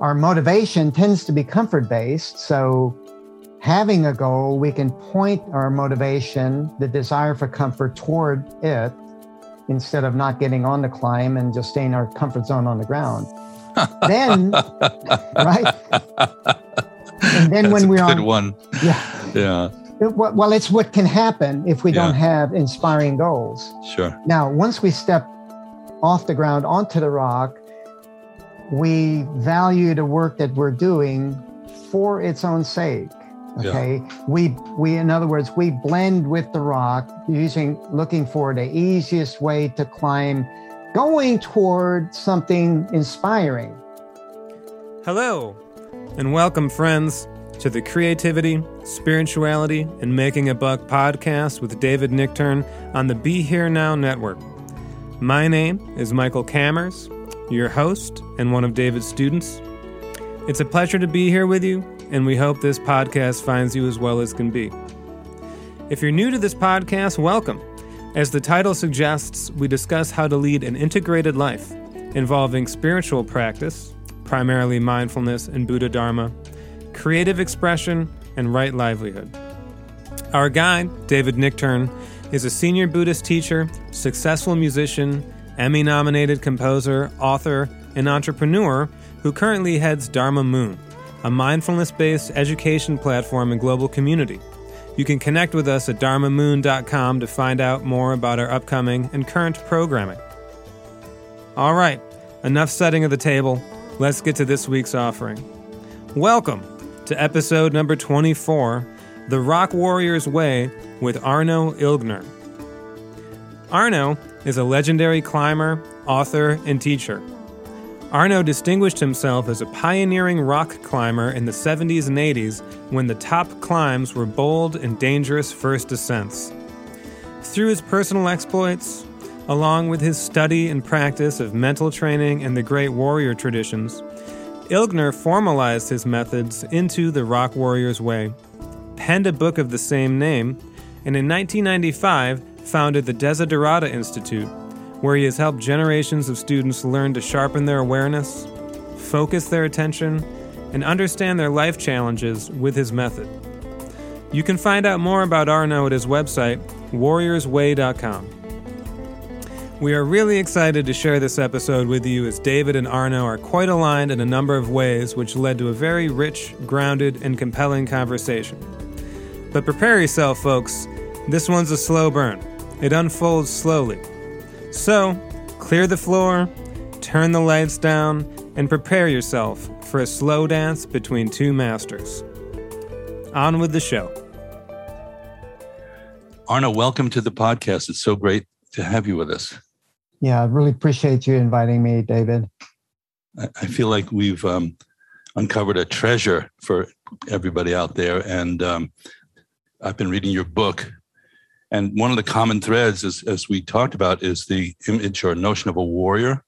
our motivation tends to be comfort based. So, having a goal, we can point our motivation, the desire for comfort, toward it instead of not getting on the climb and just staying in our comfort zone on the ground. then, right? And then That's when we're good on, one. Yeah. Yeah. Well, it's what can happen if we yeah. don't have inspiring goals. Sure. Now, once we step off the ground onto the rock, we value the work that we're doing for its own sake. Okay. Yeah. We we in other words, we blend with the rock using looking for the easiest way to climb, going toward something inspiring. Hello, and welcome, friends, to the Creativity, Spirituality, and Making a Buck podcast with David Nichtern on the Be Here Now Network. My name is Michael Cammers, your host and one of David's students. It's a pleasure to be here with you, and we hope this podcast finds you as well as can be. If you're new to this podcast, welcome. As the title suggests, we discuss how to lead an integrated life involving spiritual practice, primarily mindfulness and Buddha Dharma, creative expression, and right livelihood. Our guide, David Nichtern, is a senior Buddhist teacher, successful musician, Emmy nominated composer, author, and entrepreneur who currently heads Dharma Moon, a mindfulness based education platform and global community. You can connect with us at dharmamoon.com to find out more about our upcoming and current programming. All right, enough setting of the table. Let's get to this week's offering. Welcome to episode number 24 The Rock Warrior's Way with Arno Ilgner. Arno is a legendary climber, author, and teacher. Arno distinguished himself as a pioneering rock climber in the 70s and 80s when the top climbs were bold and dangerous first ascents. Through his personal exploits, along with his study and practice of mental training and the great warrior traditions, Ilgner formalized his methods into the Rock Warrior's Way, penned a book of the same name, and in 1995 founded the Desiderata Institute, where he has helped generations of students learn to sharpen their awareness, focus their attention, and understand their life challenges with his method. You can find out more about Arno at his website, warriorsway.com. We are really excited to share this episode with you as David and Arno are quite aligned in a number of ways, which led to a very rich, grounded, and compelling conversation. But prepare yourself, folks. This one's a slow burn, it unfolds slowly. So, clear the floor, turn the lights down, and prepare yourself for a slow dance between two masters. On with the show. Arno, welcome to the podcast. It's so great to have you with us. Yeah, I really appreciate you inviting me, David. I feel like we've um, uncovered a treasure for everybody out there. And um, I've been reading your book. And one of the common threads, as, as we talked about, is the image or notion of a warrior,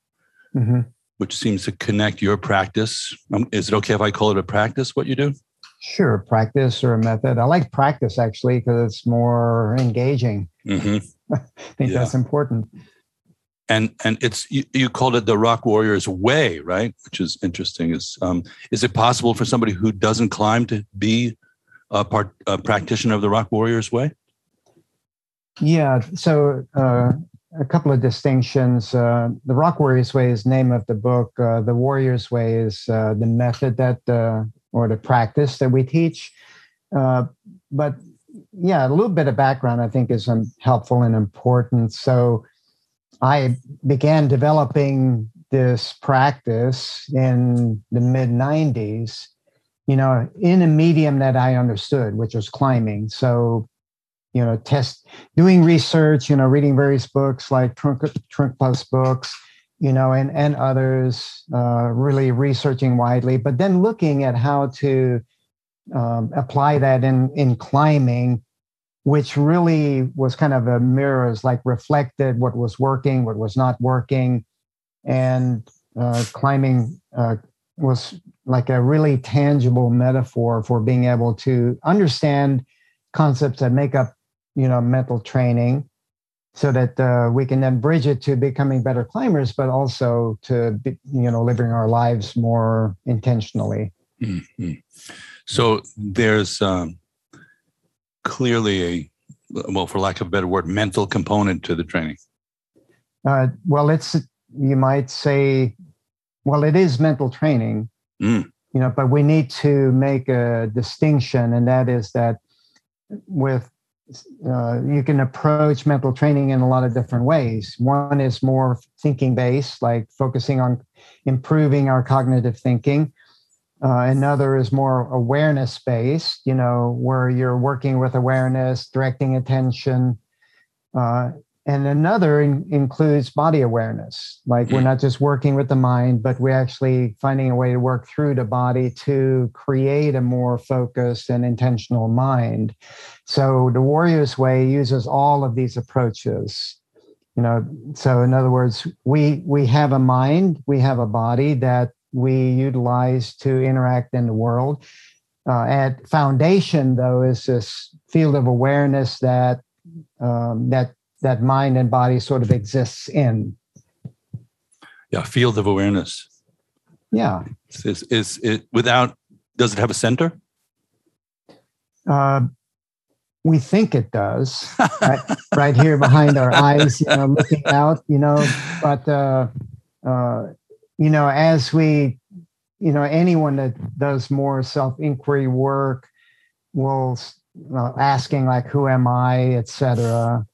mm-hmm. which seems to connect your practice. Um, is it okay if I call it a practice, what you do? Sure, practice or a method. I like practice actually because it's more engaging. Mm-hmm. I think yeah. that's important and and it's you, you, called it the rock warrior's way right which is interesting is um, is it possible for somebody who doesn't climb to be a part a practitioner of the rock warrior's way yeah so uh, a couple of distinctions uh, the rock warrior's way is name of the book. Uh, the warrior's way is uh, the method that uh, or the practice that we teach. Uh, but yeah a little bit of background i think is um, helpful and important. So I began developing this practice in the mid 90s, you know, in a medium that I understood, which was climbing. So, you know, test doing research, you know, reading various books like Trunk, Trungpa's books, you know, and, and others, uh, really researching widely, but then looking at how to um, apply that in, in climbing which really was kind of a mirrors like reflected what was working, what was not working. And uh, climbing uh, was like a really tangible metaphor for being able to understand concepts that make up, you know, mental training. so that uh, we can then bridge it to becoming better climbers, but also to be, you know living our lives more intentionally. Mm-hmm. So there's um, clearly a well, for lack of a better word, mental component to the training. Uh, well, it's you might say, well, it is mental training, mm. you know, but we need to make a distinction, and that is that with uh, you can approach mental training in a lot of different ways. One is more thinking based, like focusing on improving our cognitive thinking. Uh, another is more awareness based, you know, where you're working with awareness, directing attention. Uh, and another in, includes body awareness. Like we're mm. not just working with the mind, but we're actually finding a way to work through the body to create a more focused and intentional mind. So the Warriors Way uses all of these approaches. You know, so in other words, we we have a mind, we have a body that we utilize to interact in the world. Uh, at foundation, though, is this field of awareness that um, that that mind and body sort of exists in. Yeah, field of awareness. Yeah. Is, is it without, does it have a center? Uh, we think it does, right, right, here behind our eyes, you know, looking out, you know, but, uh, uh, you know, as we, you know, anyone that does more self inquiry work will uh, asking like, who am I, etc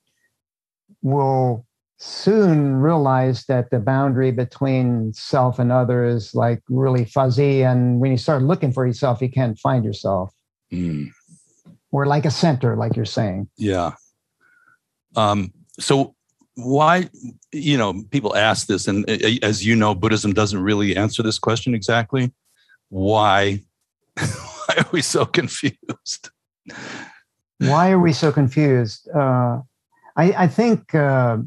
will soon realize that the boundary between self and other is like really fuzzy. And when you start looking for yourself, you can't find yourself. Mm. Or like a center, like you're saying. Yeah. Um, so why, you know, people ask this, and uh, as you know, Buddhism doesn't really answer this question exactly. Why? why are we so confused? Why are we so confused? Uh, I, I think, uh,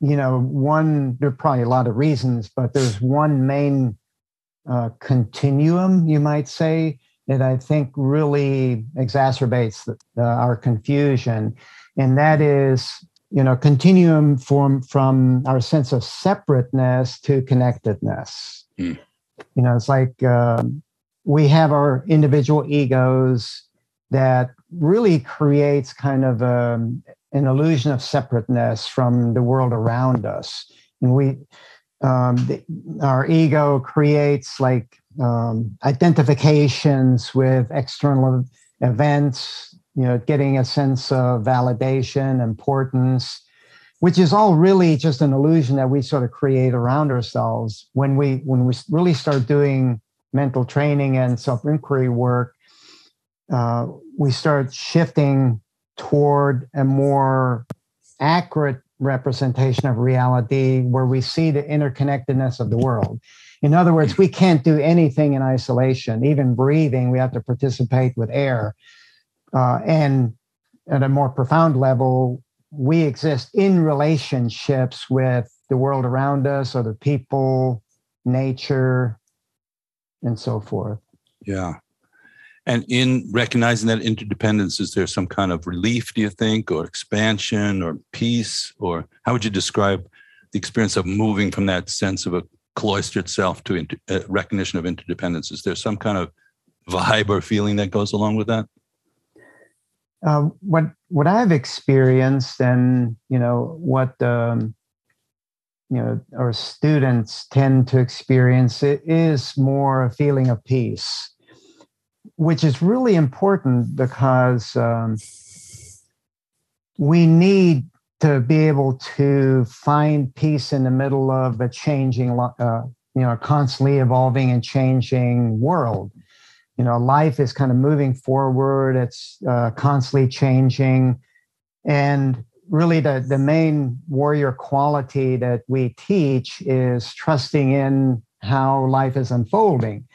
you know, one, there are probably a lot of reasons, but there's one main uh, continuum, you might say, that I think really exacerbates the, the, our confusion. And that is, you know, continuum from, from our sense of separateness to connectedness. Mm. You know, it's like uh, we have our individual egos that really creates kind of a, um, an illusion of separateness from the world around us. And we, um, the, our ego creates like um, identifications with external events, you know, getting a sense of validation, importance, which is all really just an illusion that we sort of create around ourselves. When we when we really start doing mental training and self inquiry work, uh, we start shifting toward a more accurate representation of reality where we see the interconnectedness of the world. In other words, we can't do anything in isolation. Even breathing, we have to participate with air. Uh, and at a more profound level, we exist in relationships with the world around us, other people, nature, and so forth. Yeah. And in recognizing that interdependence, is there some kind of relief, do you think, or expansion or peace? Or how would you describe the experience of moving from that sense of a cloistered self to inter- uh, recognition of interdependence? Is there some kind of vibe or feeling that goes along with that? Um, what what I've experienced, and you know what um, you know our students tend to experience, it is more a feeling of peace which is really important because um, we need to be able to find peace in the middle of a changing, uh, you know, constantly evolving and changing world. You know, life is kind of moving forward. It's uh, constantly changing, and really the the main warrior quality that we teach is trusting in how life is unfolding.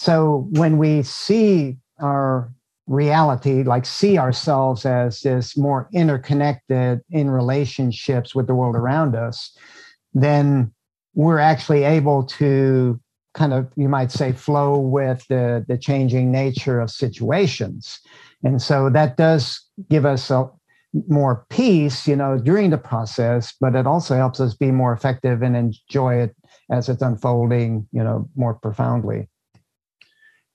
So when we see our reality, like see ourselves as this more interconnected in relationships with the world around us, then we're actually able to kind of, you might say, flow with the, the changing nature of situations. And so that does give us a, more peace, you know, during the process, but it also helps us be more effective and enjoy it as it's unfolding, you know, more profoundly.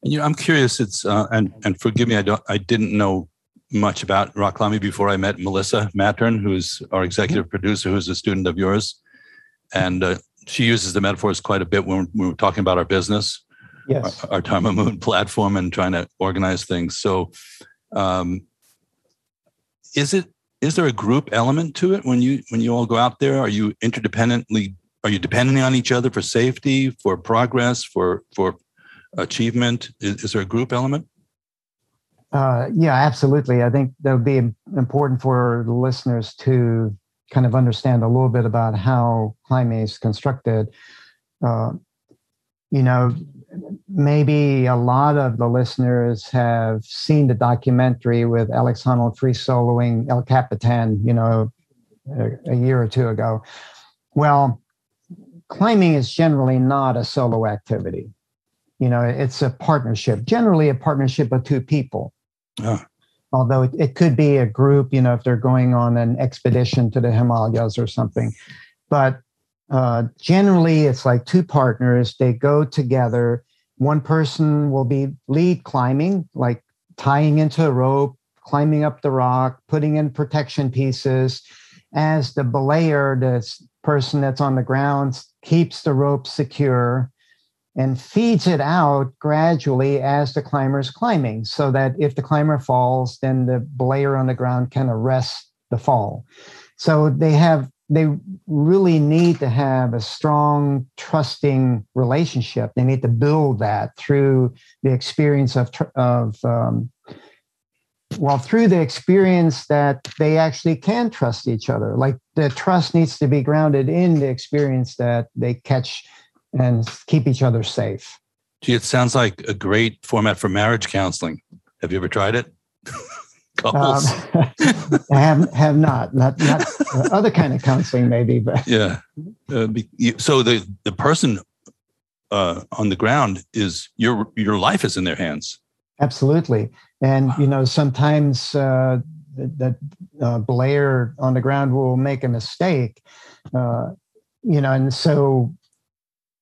And you know, I'm curious. It's uh, and and forgive me, I don't, I didn't know much about rock climbing before I met Melissa Mattern, who's our executive producer, who's a student of yours, and uh, she uses the metaphors quite a bit when we were talking about our business, yes, our, our Dharma Moon platform, and trying to organize things. So, um, is it is there a group element to it when you when you all go out there? Are you interdependently are you depending on each other for safety, for progress, for for achievement? Is, is there a group element? Uh, yeah, absolutely. I think that would be important for the listeners to kind of understand a little bit about how climbing is constructed. Uh, you know, maybe a lot of the listeners have seen the documentary with Alex Honnold free soloing El Capitan, you know, a, a year or two ago. Well, climbing is generally not a solo activity. You know, it's a partnership, generally a partnership of two people. Ah. Although it, it could be a group, you know, if they're going on an expedition to the Himalayas or something. But uh, generally, it's like two partners. They go together. One person will be lead climbing, like tying into a rope, climbing up the rock, putting in protection pieces. As the belayer, the person that's on the ground, keeps the rope secure and feeds it out gradually as the climber is climbing so that if the climber falls, then the belayer on the ground can arrest the fall. So they have they really need to have a strong trusting relationship they need to build that through the experience of of um, well through the experience that they actually can trust each other like the trust needs to be grounded in the experience that they catch and keep each other safe gee it sounds like a great format for marriage counseling have you ever tried it couples? Um, have have not not not other kind of counseling maybe, but yeah. Uh, so the the person uh, on the ground is your your life is in their hands. Absolutely, and you know sometimes uh, that uh, belayer on the ground will make a mistake, uh, you know, and so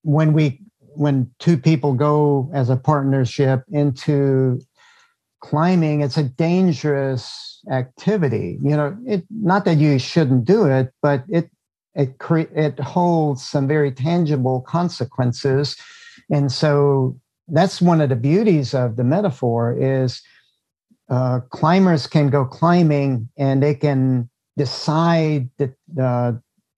when we when two people go as a partnership into climbing it's a dangerous activity. You know it not that you shouldn't do it but it it cre- it holds some very tangible consequences. And so that's one of the beauties of the metaphor is uh, climbers can go climbing and they can decide the, uh,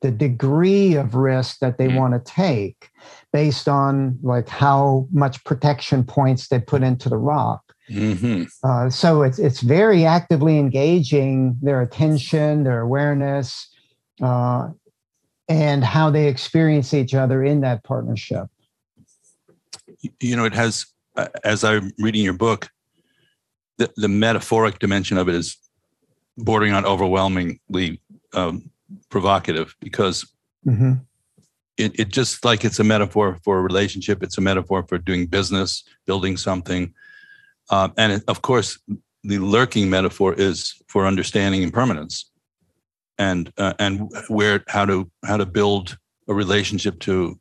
the degree of risk that they mm. want to take based on like how much protection points they put into the rock Mm-hmm. Uh, so it's it's very actively engaging their attention, their awareness, uh, and how they experience each other in that partnership. You know, it has. Uh, as I'm reading your book, the, the metaphoric dimension of it is bordering on overwhelmingly um, provocative because mm-hmm. it, it just like it's a metaphor for a relationship, it's a metaphor for doing business, building something uh, and of course, the lurking metaphor is for understanding impermanence, and uh, and where how to how to build a relationship to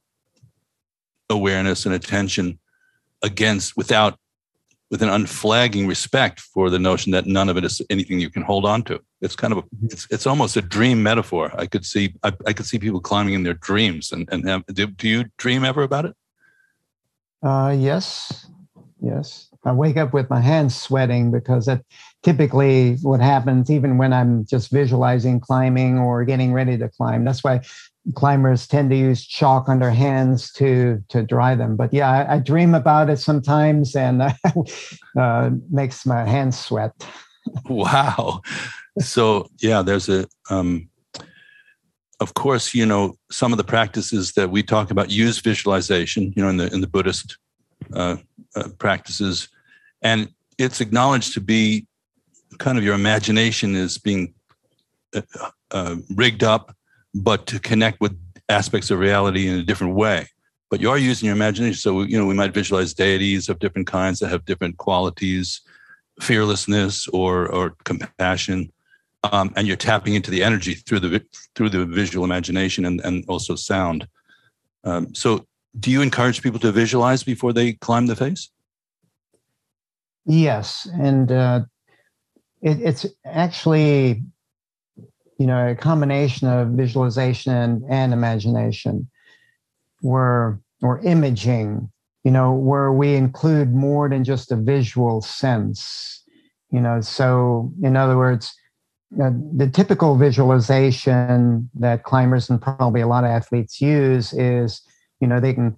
awareness and attention against without with an unflagging respect for the notion that none of it is anything you can hold on to. It's kind of a, mm-hmm. it's, it's almost a dream metaphor. I could see I, I could see people climbing in their dreams and and have, do, do you dream ever about it? Uh, yes, yes. I wake up with my hands sweating because that typically what happens even when I'm just visualizing climbing or getting ready to climb. That's why climbers tend to use chalk on their hands to to dry them. But yeah, I, I dream about it sometimes and uh, makes my hands sweat. wow. So yeah, there's a um, of course, you know, some of the practices that we talk about use visualization, you know, in the in the Buddhist uh, uh, practices and it's acknowledged to be kind of your imagination is being uh, uh, rigged up, but to connect with aspects of reality in a different way. But you are using your imagination, so you know we might visualize deities of different kinds that have different qualities, fearlessness or or compassion. um, and you're tapping into the energy through the through the visual imagination and and also sound. Um, so, do you encourage people to visualize before they climb the face? Yes, and uh, it, it's actually you know a combination of visualization and imagination, where or imaging, you know, where we include more than just a visual sense. You know, so in other words, the typical visualization that climbers and probably a lot of athletes use is, you know, they can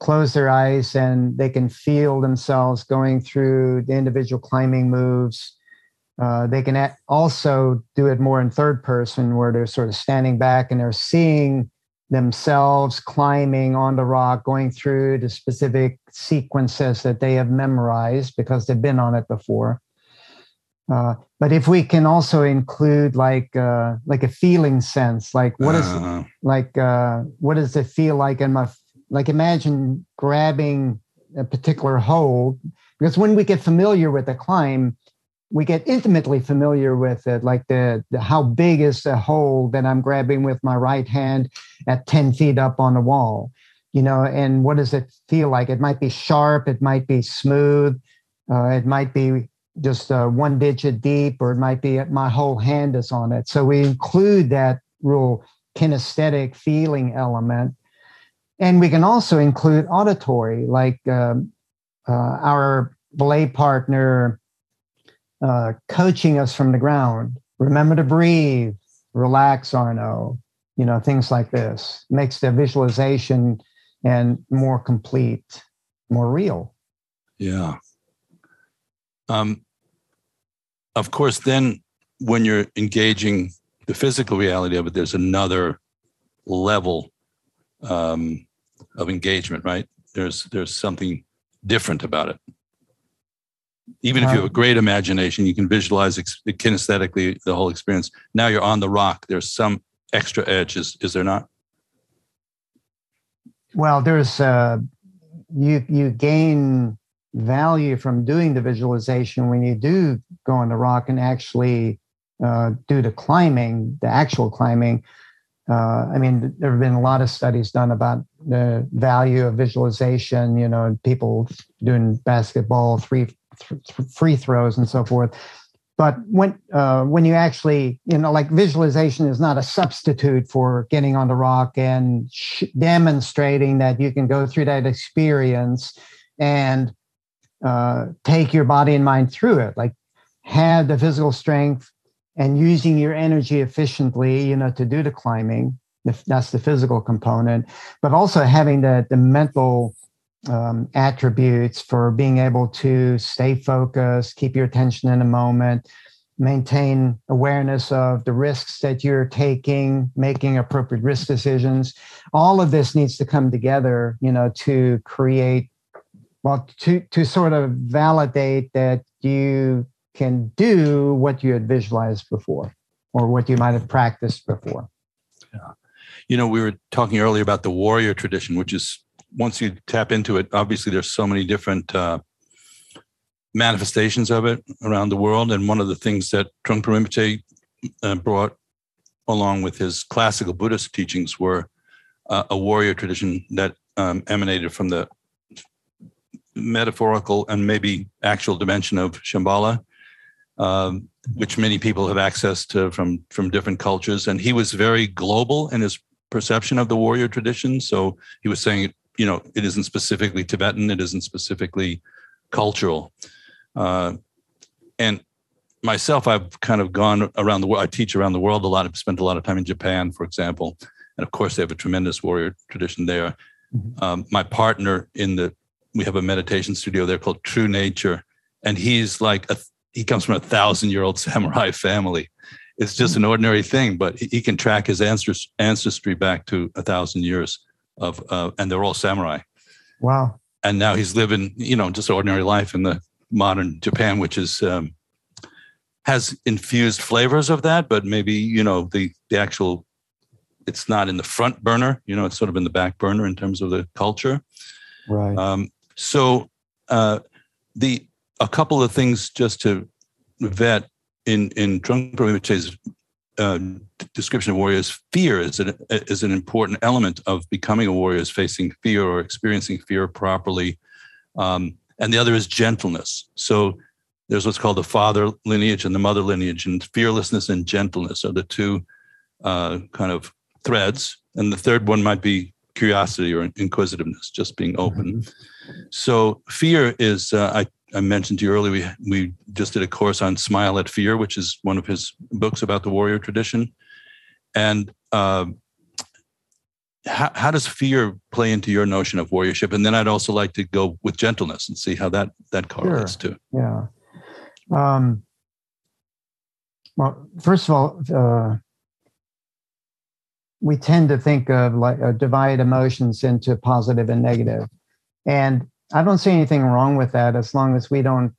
close their eyes and they can feel themselves going through the individual climbing moves. Uh, they can also do it more in third person where they're sort of standing back and they're seeing themselves climbing on the rock, going through the specific sequences that they have memorized because they've been on it before. Uh, but if we can also include like uh, like a feeling sense, like what is uh, like uh, what does it feel like in my like imagine grabbing a particular hold because when we get familiar with the climb we get intimately familiar with it like the, the, how big is the hole that i'm grabbing with my right hand at 10 feet up on the wall you know and what does it feel like? It might be sharp it might be smooth uh, it might be just uh, one digit deep or it might be my whole hand is on it. So we include that real kinesthetic feeling element. And we can also include auditory, like um, uh, our belay partner uh, coaching us from the ground. Remember to breathe, relax, Arno, you know, things like this. Makes the visualization and more complete, more real. Yeah. Um, of course, then when you're engaging the physical reality of it, there's another level um, of engagement, right? There's there's something different about it. Even if you have a great imagination, you can visualize ex- kinesthetically the whole experience. Now you're on the rock. There's some extra edge, is, is there not? Well, there's uh, you you gain value from doing the visualization when you do go on the rock and actually uh, do the climbing, the actual climbing. Uh, I mean, there have been a lot of studies done about the value of visualization. You know, people doing basketball, three th- free throws, and so forth. But when uh, when you actually, you know, like visualization is not a substitute for getting on the rock and sh- demonstrating that you can go through that experience and uh, take your body and mind through it. Like have the physical strength and using your energy efficiently, you know, to do the climbing. That's the physical component, but also having the the mental um, attributes for being able to stay focused, keep your attention in a moment, maintain awareness of the risks that you're taking, making appropriate risk decisions. All of this needs to come together, you know, to create, well, to to sort of validate that you can do what you had visualized before or what you might have practiced before. Yeah. You know, we were talking earlier about the warrior tradition, which is once you tap into it, obviously there's so many different uh, manifestations of it around the world. And one of the things that Trungpa Rinpoche uh, brought along with his classical Buddhist teachings were uh, a warrior tradition that um, emanated from the metaphorical and maybe actual dimension of Shambhala, um, which many people have access to from from different cultures. And he was very global in his perception of the warrior tradition. So he was saying, you know, it isn't specifically Tibetan, it isn't specifically cultural. Uh, and myself, I've kind of gone around the world. I teach around the world a lot. I've spent a lot of time in Japan, for example, and of course they have a tremendous warrior tradition there. Mm-hmm. Um, my partner in the we have a meditation studio there called True Nature, and he's like a he comes from a thousand year old samurai family. It's just an ordinary thing, but he can track his ancestry back to a thousand years of, uh, and they're all samurai. Wow. And now he's living, you know, just ordinary life in the modern Japan, which is, um, has infused flavors of that, but maybe, you know, the, the actual, it's not in the front burner, you know, it's sort of in the back burner in terms of the culture. Right. Um, so, uh, the, a couple of things just to vet in in Trungpa Rinpoche's uh, description of warriors, fear is an is an important element of becoming a warrior. Is facing fear or experiencing fear properly, um, and the other is gentleness. So there's what's called the father lineage and the mother lineage, and fearlessness and gentleness are the two uh, kind of threads. And the third one might be curiosity or inquisitiveness, just being open. Mm-hmm. So fear is uh, I I mentioned to you earlier, we, we just did a course on Smile at Fear, which is one of his books about the warrior tradition. And uh, how, how does fear play into your notion of warriorship? And then I'd also like to go with gentleness and see how that, that correlates sure. too. Yeah. Um, well, first of all, uh, we tend to think of like uh, divide emotions into positive and negative. And I don't see anything wrong with that as long as we don't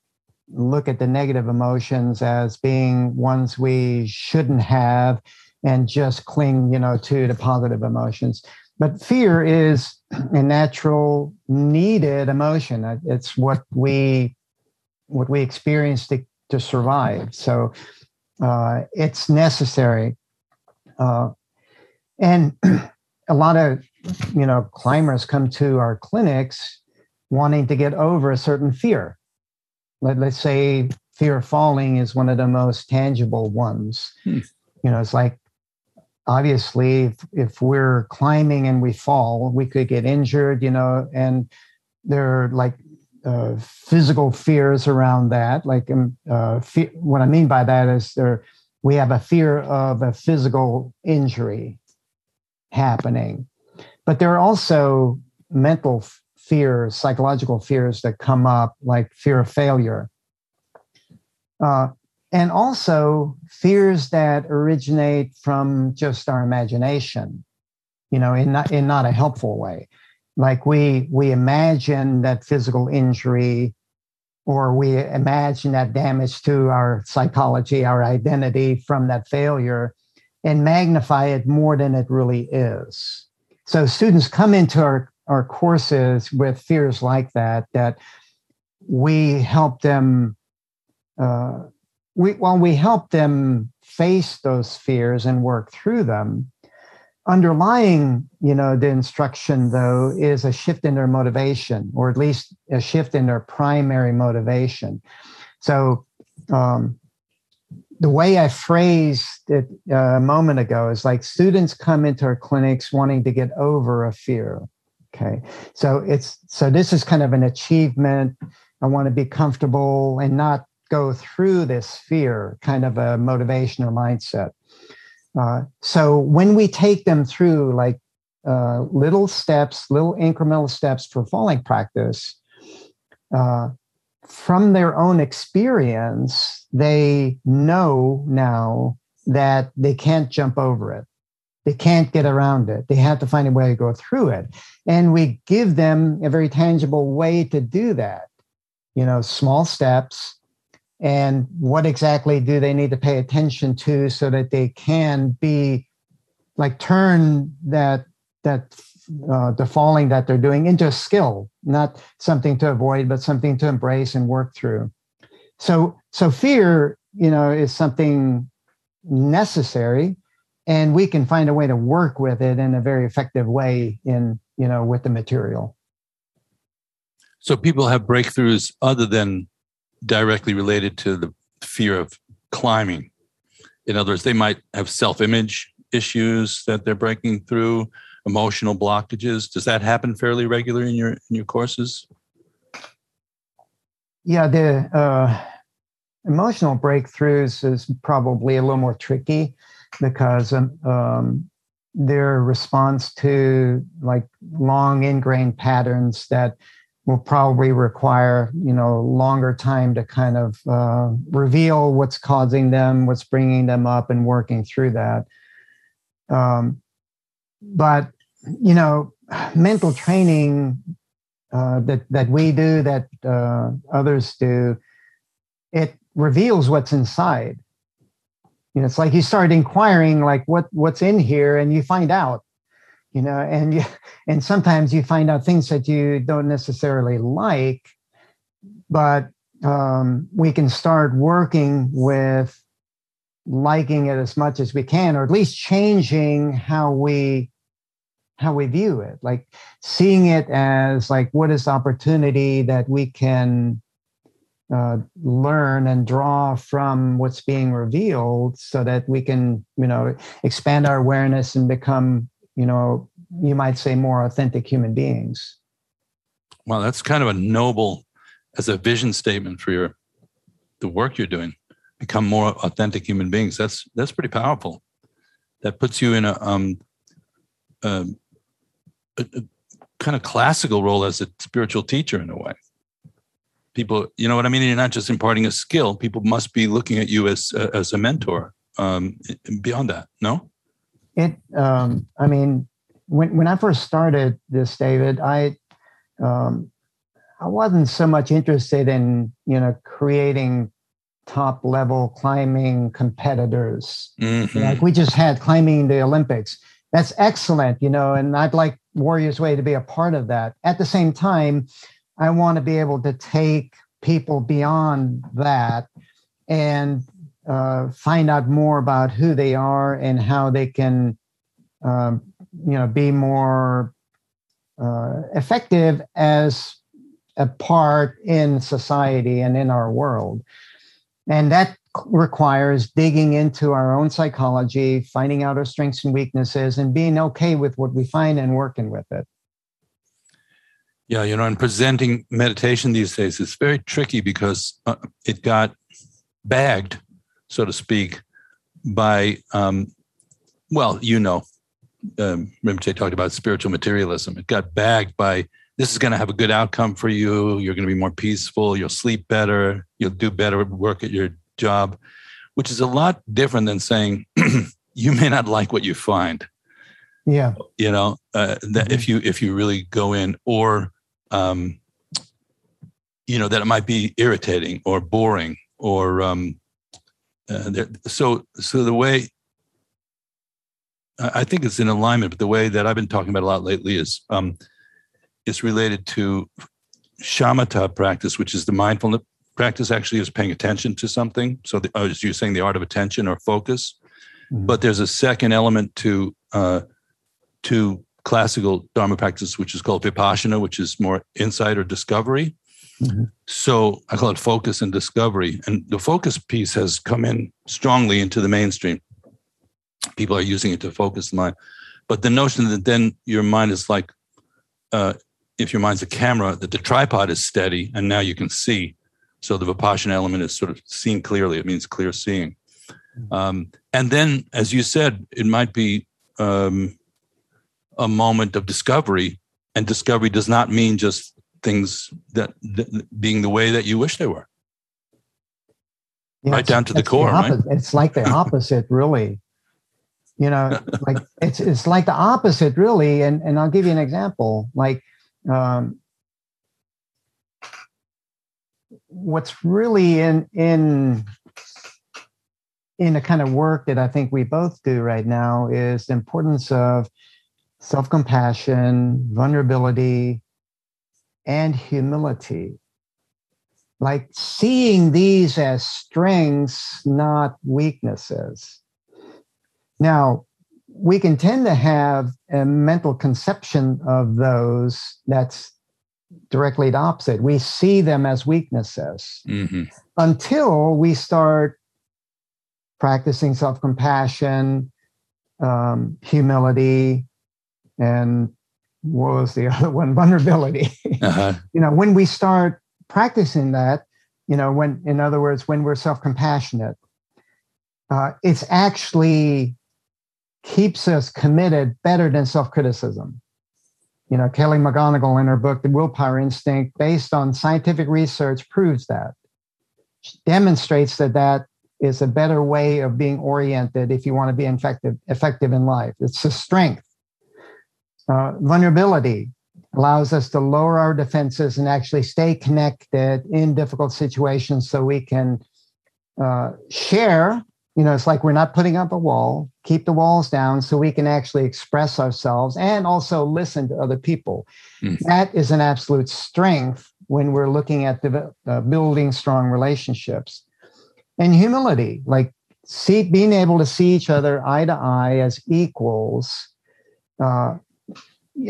look at the negative emotions as being ones we shouldn't have and just cling, you know, to the positive emotions. But fear is a natural needed emotion. It's what we what we experience to, to survive. So uh, it's necessary. Uh, and a lot of you know climbers come to our clinics wanting to get over a certain fear. Let, let's say fear of falling is one of the most tangible ones. Hmm. You know, it's like obviously if, if, we're climbing and we fall, we could get injured, you know, and there are like uh, physical fears around that. Like um, uh, fe- what I mean by that is there we have a fear of a physical injury happening, but there are also mental fears, psychological fears that come up, like fear of failure. Uh, and also fears that originate from just our imagination, you know, in not, in not a helpful way. Like we, we imagine that physical injury or we imagine that damage to our psychology, our identity from that failure, and magnify it more than it really is. So students come into our our courses with fears like that that we help them uh, we while we help them face those fears and work through them underlying you know the instruction though is a shift in their motivation or at least a shift in their primary motivation. So um, the way i phrased it uh, a moment ago is like students come into our clinics wanting to get over a fear Okay. So it's so this is kind of an achievement. I want to be comfortable and not go through this fear kind of a motivation or mindset. Uh, so when we take them through like uh, little steps, little incremental steps for falling practice, uh, from their own experience, they know now that they can't jump over it. They can't get around it. They have to find a way to go through it. And we give them a very tangible way to do that. You know, small steps. And what exactly do they need to pay attention to so that they can be like turn that that uh, the falling that they're doing into a skill, not something to avoid, but something to embrace and work through. So, so fear, you know, is something necessary, and we can find a way to work with it in a very effective way in you know with the material. So people have breakthroughs other than directly related to the fear of climbing. In other words they might have self-image issues that they're breaking through emotional blockages. Does that happen fairly regularly in your in your courses? Yeah the uh, emotional breakthroughs is probably a little more tricky because um, um, their response to like long ingrained patterns that will probably require you know longer time to kind of uh, reveal what's causing them what's bringing them up and working through that. Um, but you know mental training uh, that that we do that uh, others do it reveals what's inside you know, it's like you start inquiring like what what's in here? And you find out, you know, and you, and sometimes you find out things that you don't necessarily like, but um, we can start working with liking it as much as we can, or at least changing how we how we view it, like seeing it as like what is the opportunity that we can uh, learn and draw from what's being revealed so that we can you know expand our awareness and become you know you might say more authentic human beings. Well that's kind of a noble as a vision statement for your the work you're doing. Become more authentic human beings. That's that's pretty powerful. That puts you in a um a, a, a kind of classical role as a spiritual teacher in a way people you know what i mean? You're not just imparting a skill. People must be looking at you as uh, as a mentor um, beyond that no? It um, i mean when, when i first started this david i um, i wasn't so much interested in you know creating top level climbing competitors. Mm-hmm. like we just had climbing the olympics. That's excellent you know and i'd like warriors way to be a part of that. At the same time I want to be able to take people beyond that and uh, find out more about who they are and how they can, um, you know, be more uh, effective as a part in society and in our world. And that requires digging into our own psychology, finding out our strengths and weaknesses, and being okay with what we find and working with it. Yeah, you know, and presenting meditation these days is very tricky because uh, it got bagged, so to speak, by, um, well, you know, um, Rinpoche talked about spiritual materialism. It got bagged by this is going to have a good outcome for you. You're going to be more peaceful. You'll sleep better. You'll do better work at your job, which is a lot different than saying you may not like what you find. Yeah, you know uh, that mm-hmm. if you if you really go in, or um, you know, that it might be irritating or boring or um, uh, so so the way I think it's in alignment, but the way that I've been talking about a lot lately is um, is related to shamatha practice, which is the mindfulness practice. Actually, is paying attention to something. So, the, as you're saying, the art of attention or focus. Mm-hmm. But there's a second element to uh, to classical Dharma practice, which is called Vipassana, which is more insight or discovery. Mm-hmm. So I call it focus and discovery. And the focus piece has come in strongly into the mainstream. People are using it to focus the mind. But the notion that then your mind is like, uh, if your mind's a camera, that the tripod is steady and now you can see. So the Vipassana element is sort of seen clearly. It means clear seeing. Mm-hmm. Um, and then, as you said, it might be um, a moment of discovery, and discovery does not mean just things that, that being the way that you wish they were. Yeah, right down to the core, the right? It's like the opposite, really. You know, like it's it's like the opposite, really. And and I'll give you an example. Like, um, what's really in in in the kind of work that I think we both do right now is the importance of self compassion, vulnerability, and humility. Like seeing these as strengths, not weaknesses. Now, we can tend to have a mental conception of those that's directly the opposite. We see them as weaknesses mm-hmm. until we start practicing self compassion, um, humility, and what was the other one? Vulnerability. Uh-huh. you know, when we start practicing that, you know, when, in other words, when we're self compassionate, uh, it's actually keeps us committed better than self criticism. You know, Kelly McGonigal in her book, The Willpower Instinct, based on scientific research, proves that. She demonstrates that that is a better way of being oriented if you want to be effective, effective in life. It's a strength. Uh, vulnerability allows us to lower our defenses and actually stay connected in difficult situations so we can uh, share. You know, it's like we're not putting up a wall, keep the walls down so we can actually express ourselves and also listen to other people. Mm. That is an absolute strength when we're looking at the, uh, building strong relationships. And humility, like see being able to see each other eye to eye as equals uh,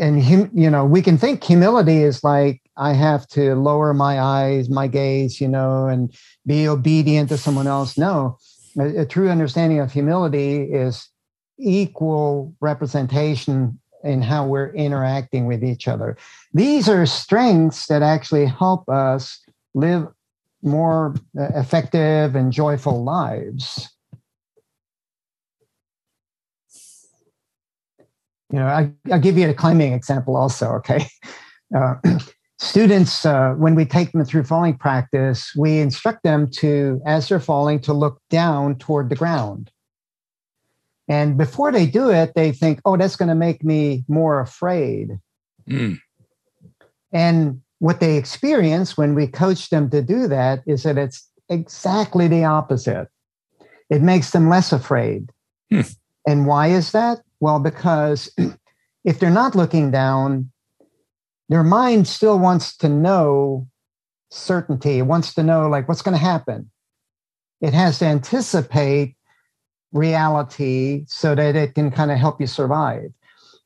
and you know we can think humility is like i have to lower my eyes my gaze you know and be obedient to someone else. No a, a true understanding of humility is equal representation in how we're interacting with each other. These are strengths that actually help us live more uh, effective and joyful lives you know, I, will give you a climbing example also, okay? Uh, students, uh, when we take them through falling practice, we instruct them to, as they're falling, to look down toward the ground. And before they do it, they think, oh, that's going to make me more afraid. Mm. And what they experience when we coach them to do that is that it's exactly the opposite. It makes them less afraid. Hmm. And why is that? Well, because if they're not looking down, their mind still wants to know certainty. It wants to know, like, what's going to happen. It has to anticipate reality so that it can kind of help you survive.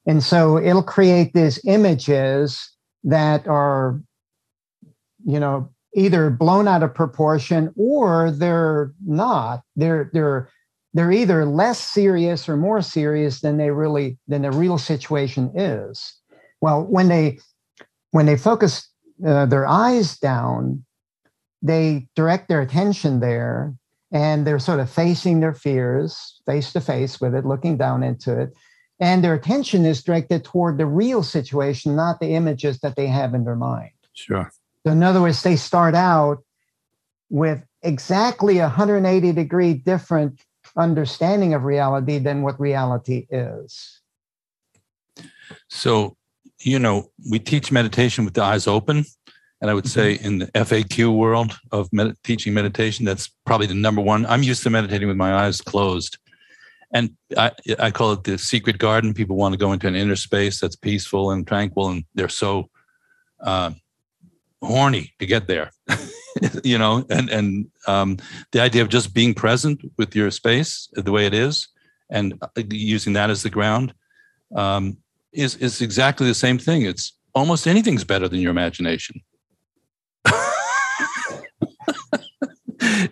And so it'll create these images that are, you know, either blown out of proportion or they're not. They're they're they're either less serious or more serious than they really than the real situation is. Well when they when they focus uh, their eyes down they direct their attention there and they're sort of facing their fears face to face with it looking down into it. And their attention is directed toward the real situation not the images that they have in their mind. Sure. So in other words they start out with exactly 180 degree different understanding of reality than what reality is. So, you know, we teach meditation with the eyes open. And I would say mm-hmm. in the FAQ world of med- teaching meditation, that's probably the number one. I'm used to meditating with my eyes closed. And I, I call it the secret garden. People want to go into an inner space that's peaceful and tranquil, and they're so uh, horny to get there. you know, and and um, the idea of just being present with your space the way it is, and uh, using that as the ground, um, is is exactly the same thing. It's almost anything's better than your imagination.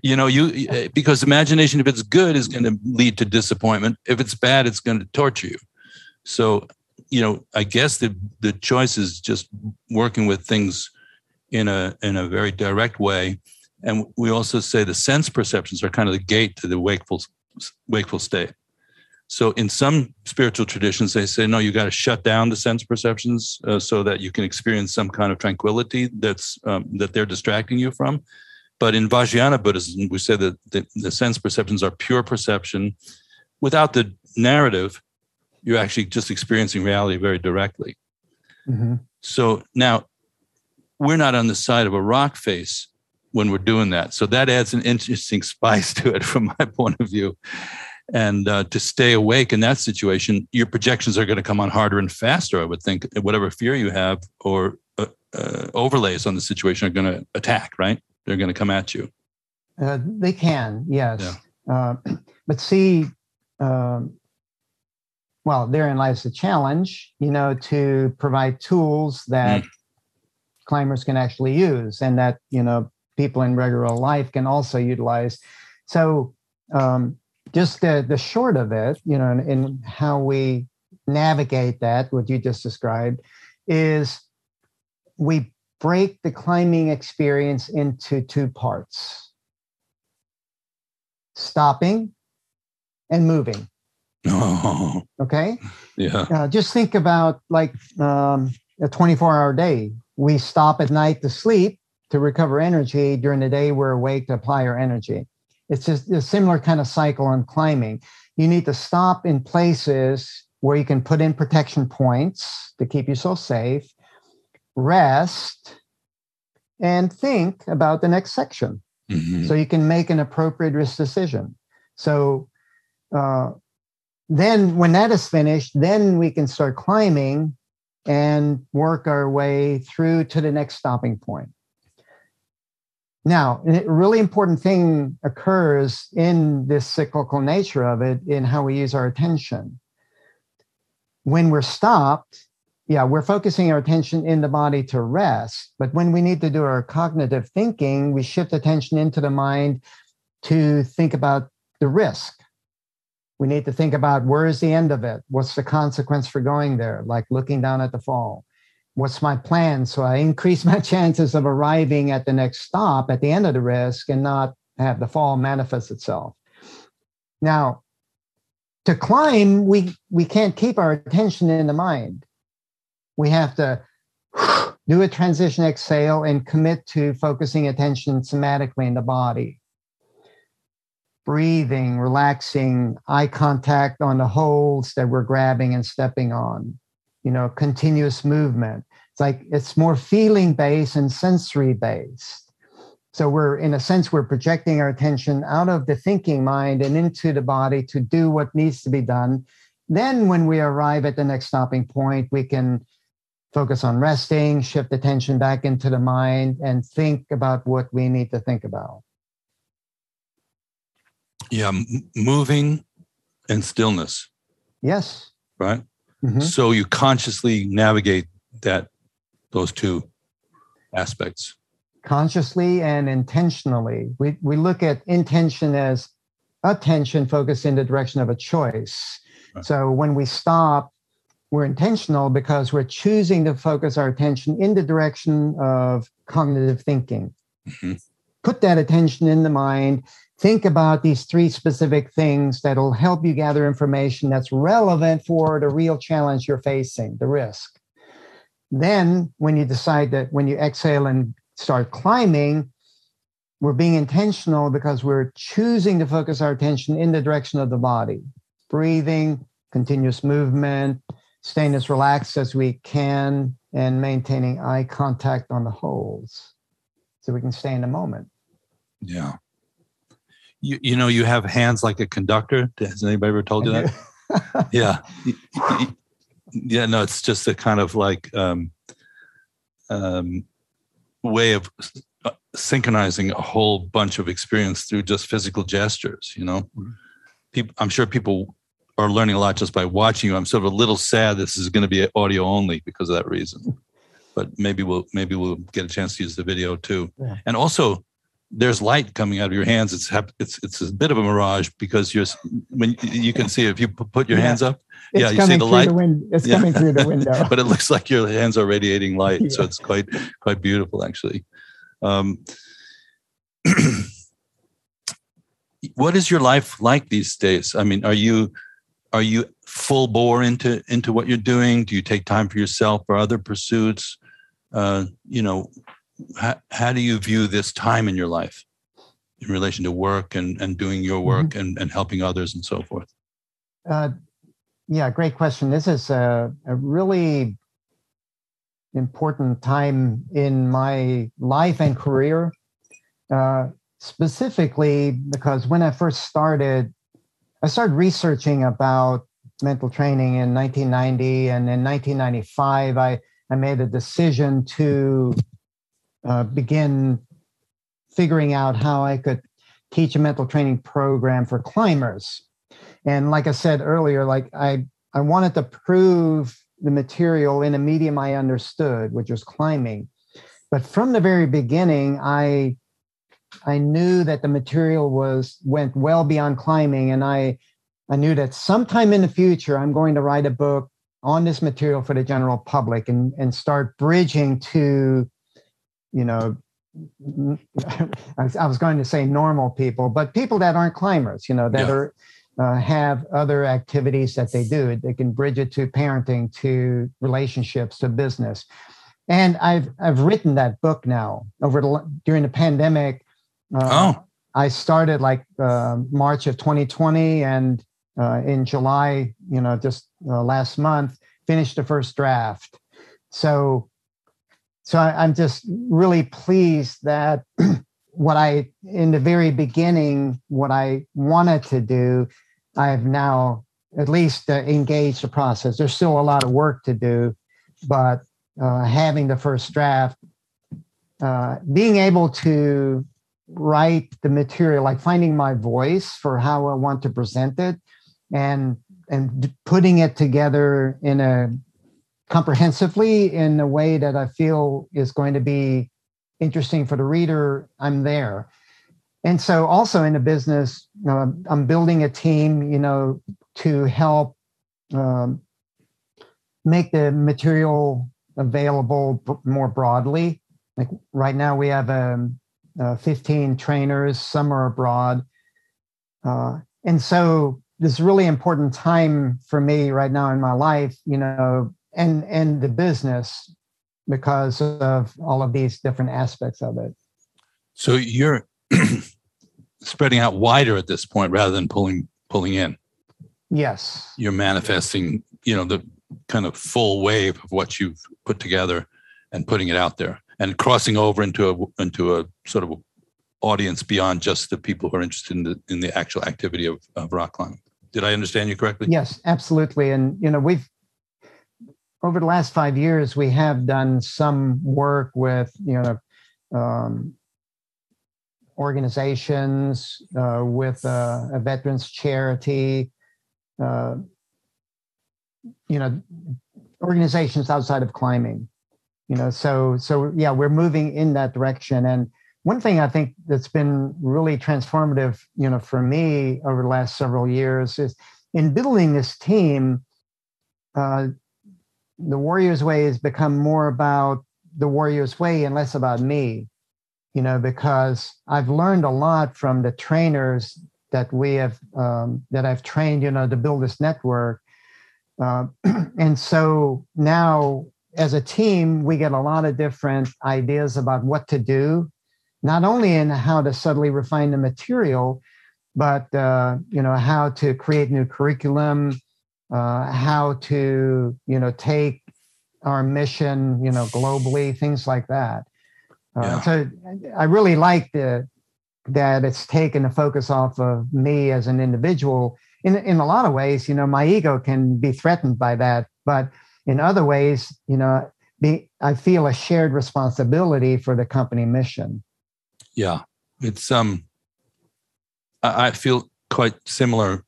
you know, you uh, because imagination, if it's good, is going to lead to disappointment. If it's bad, it's going to torture you. So, you know, I guess the the choice is just working with things in a in a very direct way. And we also say the sense perceptions are kind of the gate to the wakeful wakeful state. So in some spiritual traditions, they say no, you got to shut down the sense perceptions uh, so that you can experience some kind of tranquility that's um, that they're distracting you from. But in Vajrayana Buddhism, we say that the, the sense perceptions are pure perception. Without the narrative, you're actually just experiencing reality very directly. Mm-hmm. So now we're not on the side of a rock face when we're doing that. So that adds an interesting spice to it from my point of view. And uh, to stay awake in that situation, your projections are going to come on harder and faster, I would think. Whatever fear you have or uh, uh, overlays on the situation are going to attack, right? They're going to come at you. Uh, they can, yes. Yeah. Uh, but see, um, well, therein lies the challenge, you know, to provide tools that mm climbers can actually use and that you know people in regular life can also utilize. So um, just the, the short of it you know in, in how we navigate that what you just described is we break the climbing experience into two parts stopping and moving. Oh. okay? Yeah. Uh, just think about like um, a 24 hour day we stop at night to sleep to recover energy. During the day, we're awake to apply our energy. It's just a similar kind of cycle on climbing. You need to stop in places where you can put in protection points to keep yourself safe, rest, and think about the next section mm-hmm. so you can make an appropriate risk decision. So, uh, then when that is finished, then we can start climbing and work our way through to the next stopping point. Now, a really important thing occurs in this cyclical nature of it in how we use our attention. When we're stopped, yeah, we're focusing our attention in the body to rest. But when we need to do our cognitive thinking, we shift attention into the mind to think about the risk. We need to think about where is the end of it? What's the consequence for going there? Like looking down at the fall. What's my plan? So i increase my chances of arriving at the next stop at the end of the risk and not have the fall manifest itself. Now to climb we we can't keep our attention in the mind. We have to do a transition exhale and commit to focusing attention somatically in the body breathing relaxing eye contact on the holds that we're grabbing and stepping on you know continuous movement. It's like it's more feeling based and sensory based. So we're in a sense we're projecting our attention out of the thinking mind and into the body to do what needs to be done. Then when we arrive at the next stopping point we can focus on resting shift attention back into the mind and think about what we need to think about yeah m- moving and stillness yes right Mm-hmm. So you consciously navigate that those two aspects. Consciously and intentionally. We we look at intention as attention focused in the direction of a choice. Right. So when we stop, we're intentional because we're choosing to focus our attention in the direction of cognitive thinking. Mm-hmm. Put that attention in the mind think about these three specific things that'll help you gather information that's relevant for the real challenge you're facing, the risk. Then, when you decide that when you exhale and start climbing, we're being intentional because we're choosing to focus our attention in the direction of the body, breathing, continuous movement, staying as relaxed as we can, and maintaining eye contact on the holds so we can stay in the moment. Yeah you, you know you have hands like a conductor. Has anybody ever told you that? Yeah. Yeah no it's just a kind of like um, um, way of uh, synchronizing a whole bunch of experience through just physical gestures you know? Mm-hmm. people i'm sure people are learning a lot just by watching you. I'm sort of a little sad this is going to be audio only because of that reason. But maybe we'll maybe we'll get a chance to use the video too. Yeah. and also there's light coming out of your hands. It's it's it's a bit of a mirage because you're when you can see if you put your yeah. hands up. It's yeah, you see the light. The win- it's yeah. coming through the window. but it looks like your hands are radiating light, yeah. so it's quite quite beautiful actually. Um, what is your life like these days? I mean, are you are you full bore into into what you're doing? Do you take time for yourself or other pursuits? Uh, you know, how, how do you view this time in your life in relation to work and, and doing your work mm-hmm. and, and helping others and so forth? Uh, yeah, great question. This is a, a really important time in my life and career, uh, specifically because when I first started, I started researching about mental training in 1990, and in 1995, I, I made a decision to uh, begin figuring out how I could teach a mental training program for climbers. And like I said earlier, like I, I wanted to prove the material in a medium I understood, which was climbing. But from the very beginning, I I knew that the material was went well beyond climbing, and I I knew that sometime in the future I'm going to write a book on this material for the general public and and start bridging to you know, I was going to say normal people, but people that aren't climbers, you know, that yeah. are uh, have other activities that they do. They can bridge it to parenting, to relationships, to business. And I've I've written that book now over the, during the pandemic. Uh, oh. I started like uh, March of 2020, and uh, in July, you know, just uh, last month, finished the first draft. So so I, am just really pleased that what I, in the very beginning, what I wanted to do, I've now at least uh, engaged the process. There's still a lot of work to do, but uh, having the first draft, uh, being able to write the material, like finding my voice for how I want to present it, and and putting it together in a comprehensively in a way that I feel is going to be interesting for the reader. I'm there. And so, also in the business, you know, I'm building a team, you know, to help um, make the material available more broadly. Like right now, we have um, uh, 15 trainers, some are abroad. Uh, and so this really important time for me right now in my life, you know, and and the business because of all of these different aspects of it. So you're spreading out wider at this point rather than pulling pulling in. Yes. You're manifesting, you know, the kind of full wave of what you've put together and putting it out there and crossing over into a into a sort of audience beyond just the people who are interested in the in the actual activity of, of rock climbing. Did I understand you correctly? Yes, absolutely. And you know, we've over the last five years, we have done some work with you know um, organizations, uh, with uh, a veterans charity, uh, you know, organizations outside of climbing. You know, so so yeah, we're moving in that direction. And one thing I think that's been really transformative, you know, for me over the last several years is in building this team. Uh, the Warriors Way has become more about the Warriors Way and less about me, you know, because I've learned a lot from the trainers that we have um, that I've trained, you know, to build this network. Uh, and so now, as a team, we get a lot of different ideas about what to do, not only in how to subtly refine the material, but uh, you know how to create new curriculum, uh, how to you know take our mission you know globally things like that. Uh, yeah. so i really like the that it's taken the focus off of me as an individual. In in a lot of ways you know my ego can be threatened by that but in other ways you know be, i feel a shared responsibility for the company mission. Yeah. It's um i, I feel quite similar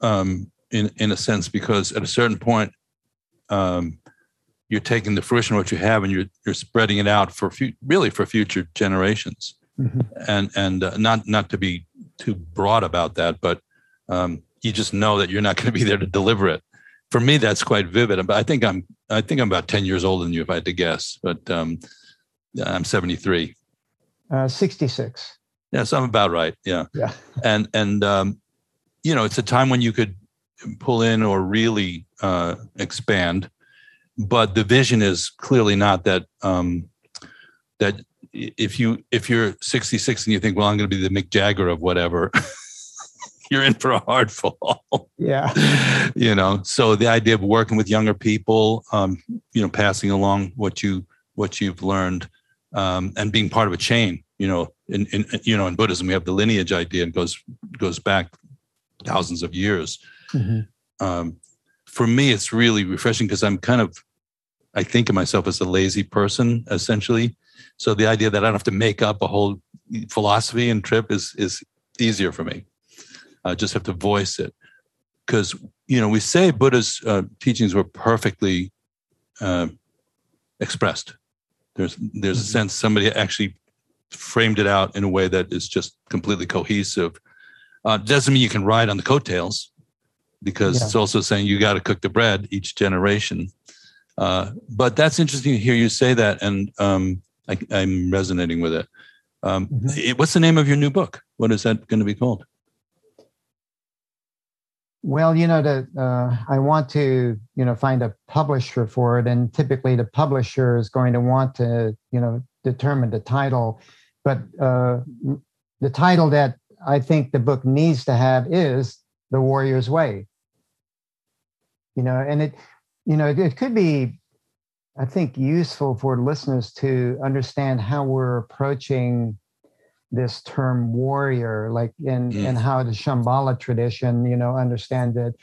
um in in a sense because at a certain point um, you're taking the fruition of what you have and you're you're spreading it out for fu- really for future generations. Mm-hmm. and and uh, not not to be too broad about that but um, you just know that you're not going to be there to deliver it. For me that's quite vivid but i think i'm i think i'm about 10 years older than you if i had to guess but um, i'm 73 uh, 66 yes i'm about right yeah. Yeah. And and um, you know it's a time when you could pull in or really uh, expand. But the vision is clearly not that um, that if you if you're 66 and you think, well, I'm going to be the Mick Jagger of whatever, you're in for a hard fall. Yeah. you know, so the idea of working with younger people, um, you know, passing along what you what you've learned, um, and being part of a chain. You know, in, in you know in Buddhism we have the lineage idea and goes goes back thousands of years. Mm-hmm. Um, for me, it's really refreshing because I'm kind of, I think of myself as a lazy person, essentially. So the idea that I don't have to make up a whole philosophy and trip is is easier for me. I just have to voice it because you know we say Buddha's uh, teachings were perfectly uh, expressed. There's there's mm-hmm. a sense somebody actually framed it out in a way that is just completely cohesive. Uh, doesn't mean you can ride on the coattails because yeah. it's also saying you got to cook the bread each generation. Uh, but that's interesting to hear you say that, and um, I, am resonating with it. Um, mm-hmm. it. What's the name of your new book? What is that going to be called? Well, you know, the, uh, I want to, you know, find a publisher for it, and typically the publisher is going to want to, you know, determine the title. But uh, the title that I think the book needs to have is the warrior's way you know and it you know it, it could be i think useful for listeners to understand how we're approaching this term warrior like in mm. and how the shambhala tradition you know understand it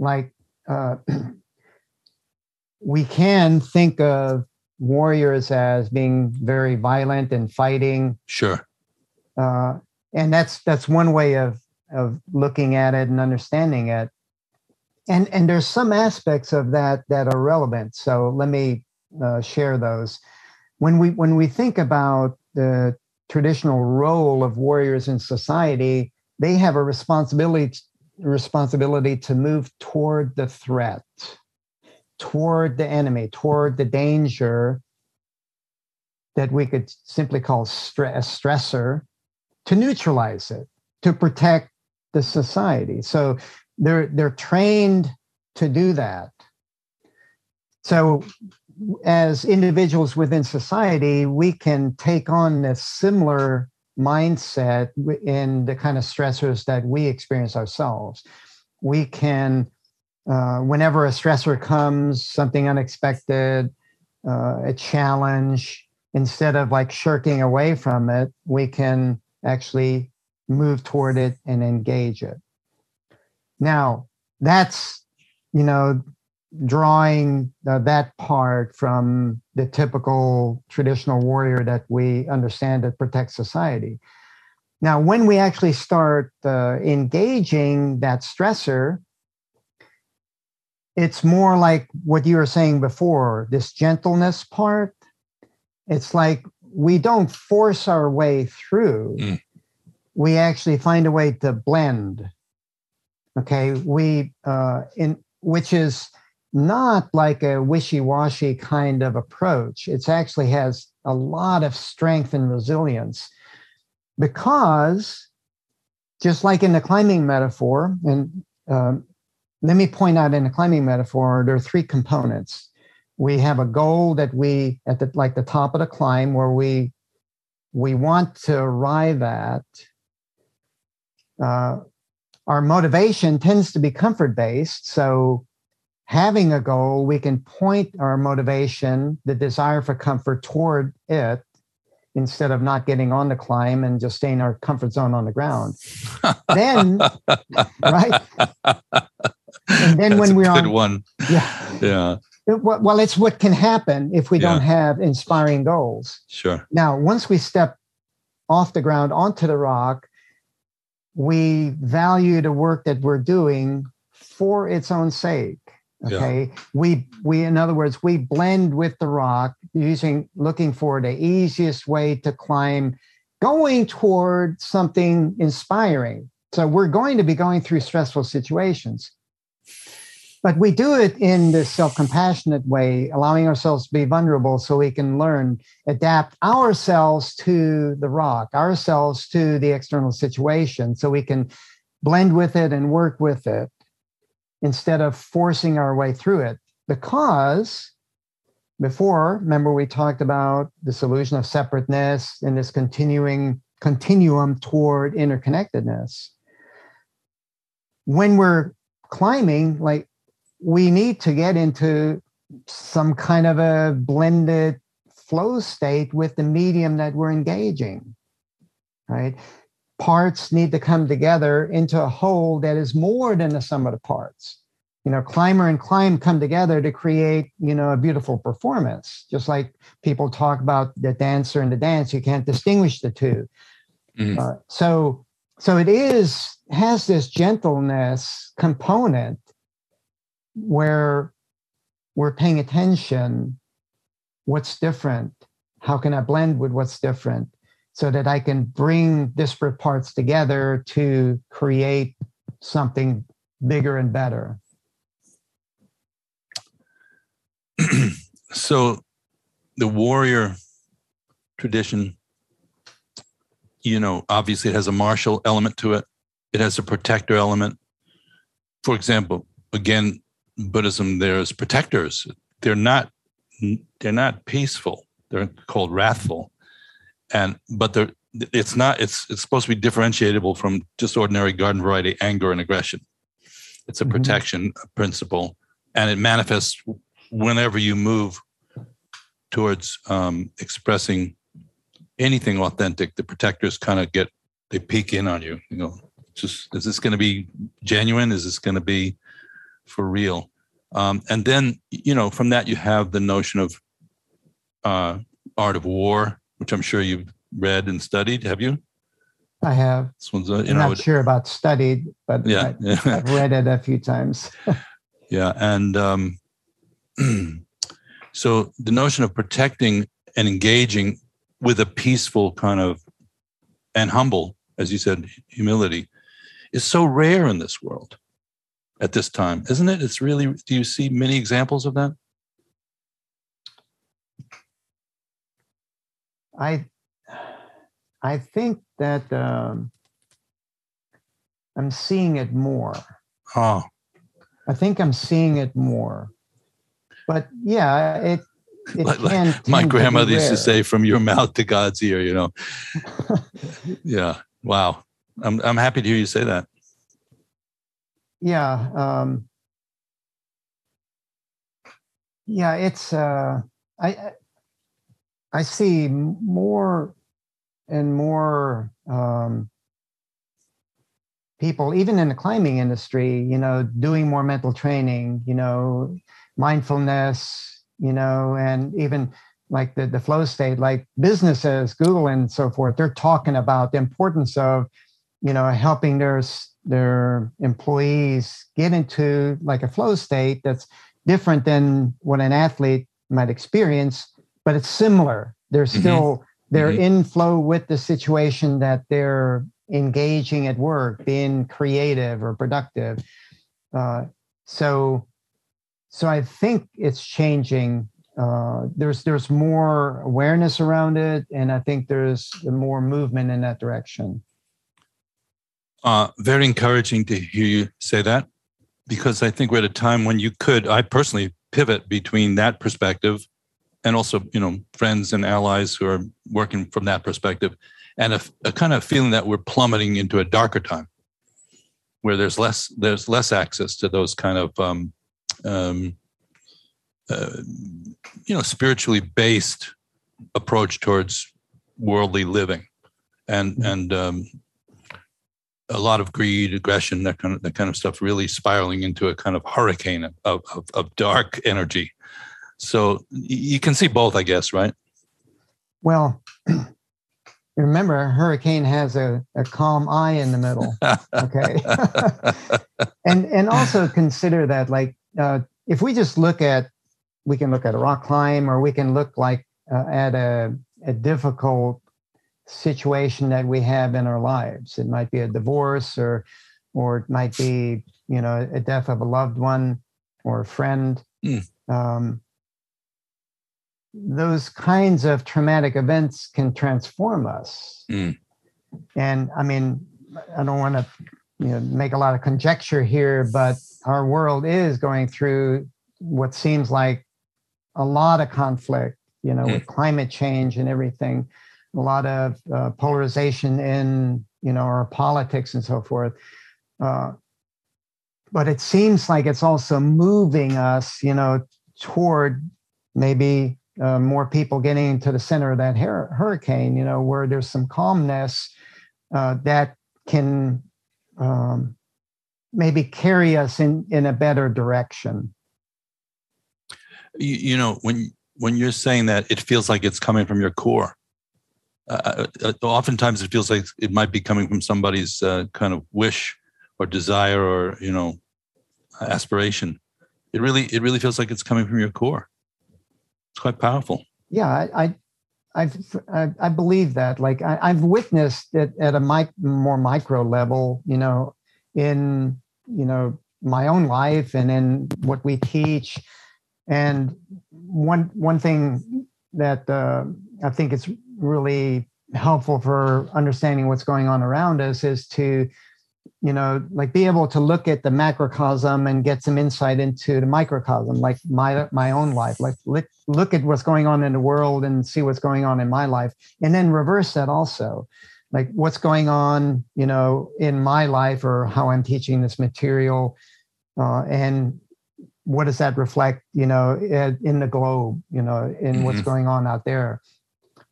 like uh, we can think of warriors as being very violent and fighting sure uh, and that's that's one way of of looking at it and understanding it. And and there's some aspects of that that are relevant. So let me uh, share those. When we when we think about the traditional role of warriors in society, they have a responsibility responsibility to move toward the threat, toward the enemy, toward the danger that we could simply call a stressor, to neutralize it, to protect the society. So they're they're trained to do that. So as individuals within society, we can take on this similar mindset in the kind of stressors that we experience ourselves. We can, uh, whenever a stressor comes, something unexpected, uh, a challenge, instead of like shirking away from it, we can actually move toward it and engage it. Now, that's, you know, drawing uh, that part from the typical traditional warrior that we understand that protects society. Now, when we actually start uh, engaging that stressor, it's more like what you were saying before this gentleness part. It's like we don't force our way through, mm. we actually find a way to blend. Okay, we, uh, in which is not like a wishy-washy kind of approach. It actually has a lot of strength and resilience because just like in the climbing metaphor, and um, let me point out in the climbing metaphor, there are three components. We have a goal that we at the like the top of the climb where we we want to arrive at. Uh, our motivation tends to be comfort based, so having a goal, we can point our motivation, the desire for comfort toward it instead of not getting on the climb and just staying in our comfort zone on the ground. then, right? And then That's when we're on, one. Yeah. Yeah. well, it's what can happen if we yeah. don't have inspiring goals. Sure. Now, once we step off the ground onto the rock, we value the work that we're doing for its own sake okay? Yeah. we we in other words we blend with the rock using looking for the easiest way to climb going toward something inspiring. So we're going to be going through stressful situations but we do it in this self-compassionate way allowing ourselves to be vulnerable so we can learn adapt ourselves to the rock ourselves to the external situation so we can blend with it and work with it instead of forcing our way through it. Because before, remember, we talked about this illusion of separateness and this continuing continuum toward interconnectedness. When we're climbing, like we need to get into some kind of a blended flow state with the medium that we're engaging, right? parts need to come together into a whole that is more than the sum of the parts. You know, climber and climb come together to create, you know, a beautiful performance. Just like people talk about the dancer and the dance, you can't distinguish the 2 mm-hmm. uh, so, so it is has this gentleness component where we're paying attention. What's different? How can I blend with what's different? so that I can bring disparate parts together to create something bigger and better. so the warrior tradition you know obviously it has a martial element to it it has a protector element for example again buddhism there's protectors. They're not they're not peaceful. They're called wrathful. And but they're it's not it's it's supposed to be differentiable from just ordinary garden variety anger and aggression. It's a mm-hmm. protection principle and it manifests whenever you move towards um, expressing anything authentic the protectors kind of get they peek in on you. You know just is this going to be genuine? Is this going to be for real um, and then you know from that you have the notion of uh, art of war which I'm sure you've read and studied. Have you? I have. This one's, uh, you I'm know, not sure about studied, but yeah, I. I've read it a few times. Yeah, and um, so the notion of protecting and engaging with a peaceful kind of and humble, as you said, humility, is so rare in this world at this time, isn't it? It's really. Do you see many examples of that? I I think that um, I'm seeing it more. Oh, I think I'm seeing it more. But yeah, it it Like- like my grandmother used to say, "From your mouth to God's ear." You know. yeah. Wow. I'm I'm happy to hear you say that. Yeah um yeah it's uh i I- see more and more um people even in the climbing industry you know doing more mental training you know mindfulness you know and even like the, the flow state like businesses google and so forth they're talking about the importance of you know helping their their employees get into like a flow state that's different than what an athlete might experience but it's similar they're Mhm. still they're Mhm. in flow with the situation that they're engaging at work being creative or productive uh, so so i think it's changing uh, there's there's more awareness around it and i think there's more movement in that direction Uh, very encouraging to hear you say that because I think we're at a time when you could, I personally pivot between that perspective and also, you know, friends and allies who are working from that perspective and a, a kind of feeling that we're plummeting into a darker time where there's less, there's less access to those kind of, um, um, uh, you know, spiritually based approach towards worldly living and, and, um, a lot of greed, aggression, that kind of that kind of stuff, really spiraling into a kind of hurricane of of, of dark energy. So you can see both, I guess, right? Well, remember, a hurricane has a, a calm eye in the middle. Okay. and and also consider that like uh, if we just look at we can look at a rock climb or we can look like uh, at a, a difficult situation that we have in our lives. It might be a divorce or or it might be you know a death of a loved one or a friend. Mm. um, those kinds of traumatic events can transform us. Mm. and i mean i don't want to you know make a lot of conjecture here but our world is going through what seems like a lot of conflict you know with climate change and everything a lot of uh, polarization in you know our politics and so forth uh, but it seems like it's also moving us you know toward maybe uh, more people getting into the center of that hur- hurricane you know where there's some calmness uh, that can um, maybe carry us in in a better direction you, you know, when when you're saying that, it feels like it's coming from your core. Uh, uh, oftentimes, it feels like it might be coming from somebody's uh, kind of wish or desire or you know aspiration. It really, it really feels like it's coming from your core. It's quite powerful. yeah i, I I've, I, believe that like I, I've witnessed it at a mic, more micro level, you know, in, you know, my own life and in what we teach. And one, one thing that uh, I think is really helpful for understanding what's going on around us is to, you know, like be able to look at the macrocosm and get some insight into the microcosm, like my my own life. Like look, look at what's going on in the world and see what's going on in my life, and then reverse that also, like what's going on, you know, in my life or how I'm teaching this material, uh, and what does that reflect, you know, in the globe, you know, in what's Mhm. going on out there.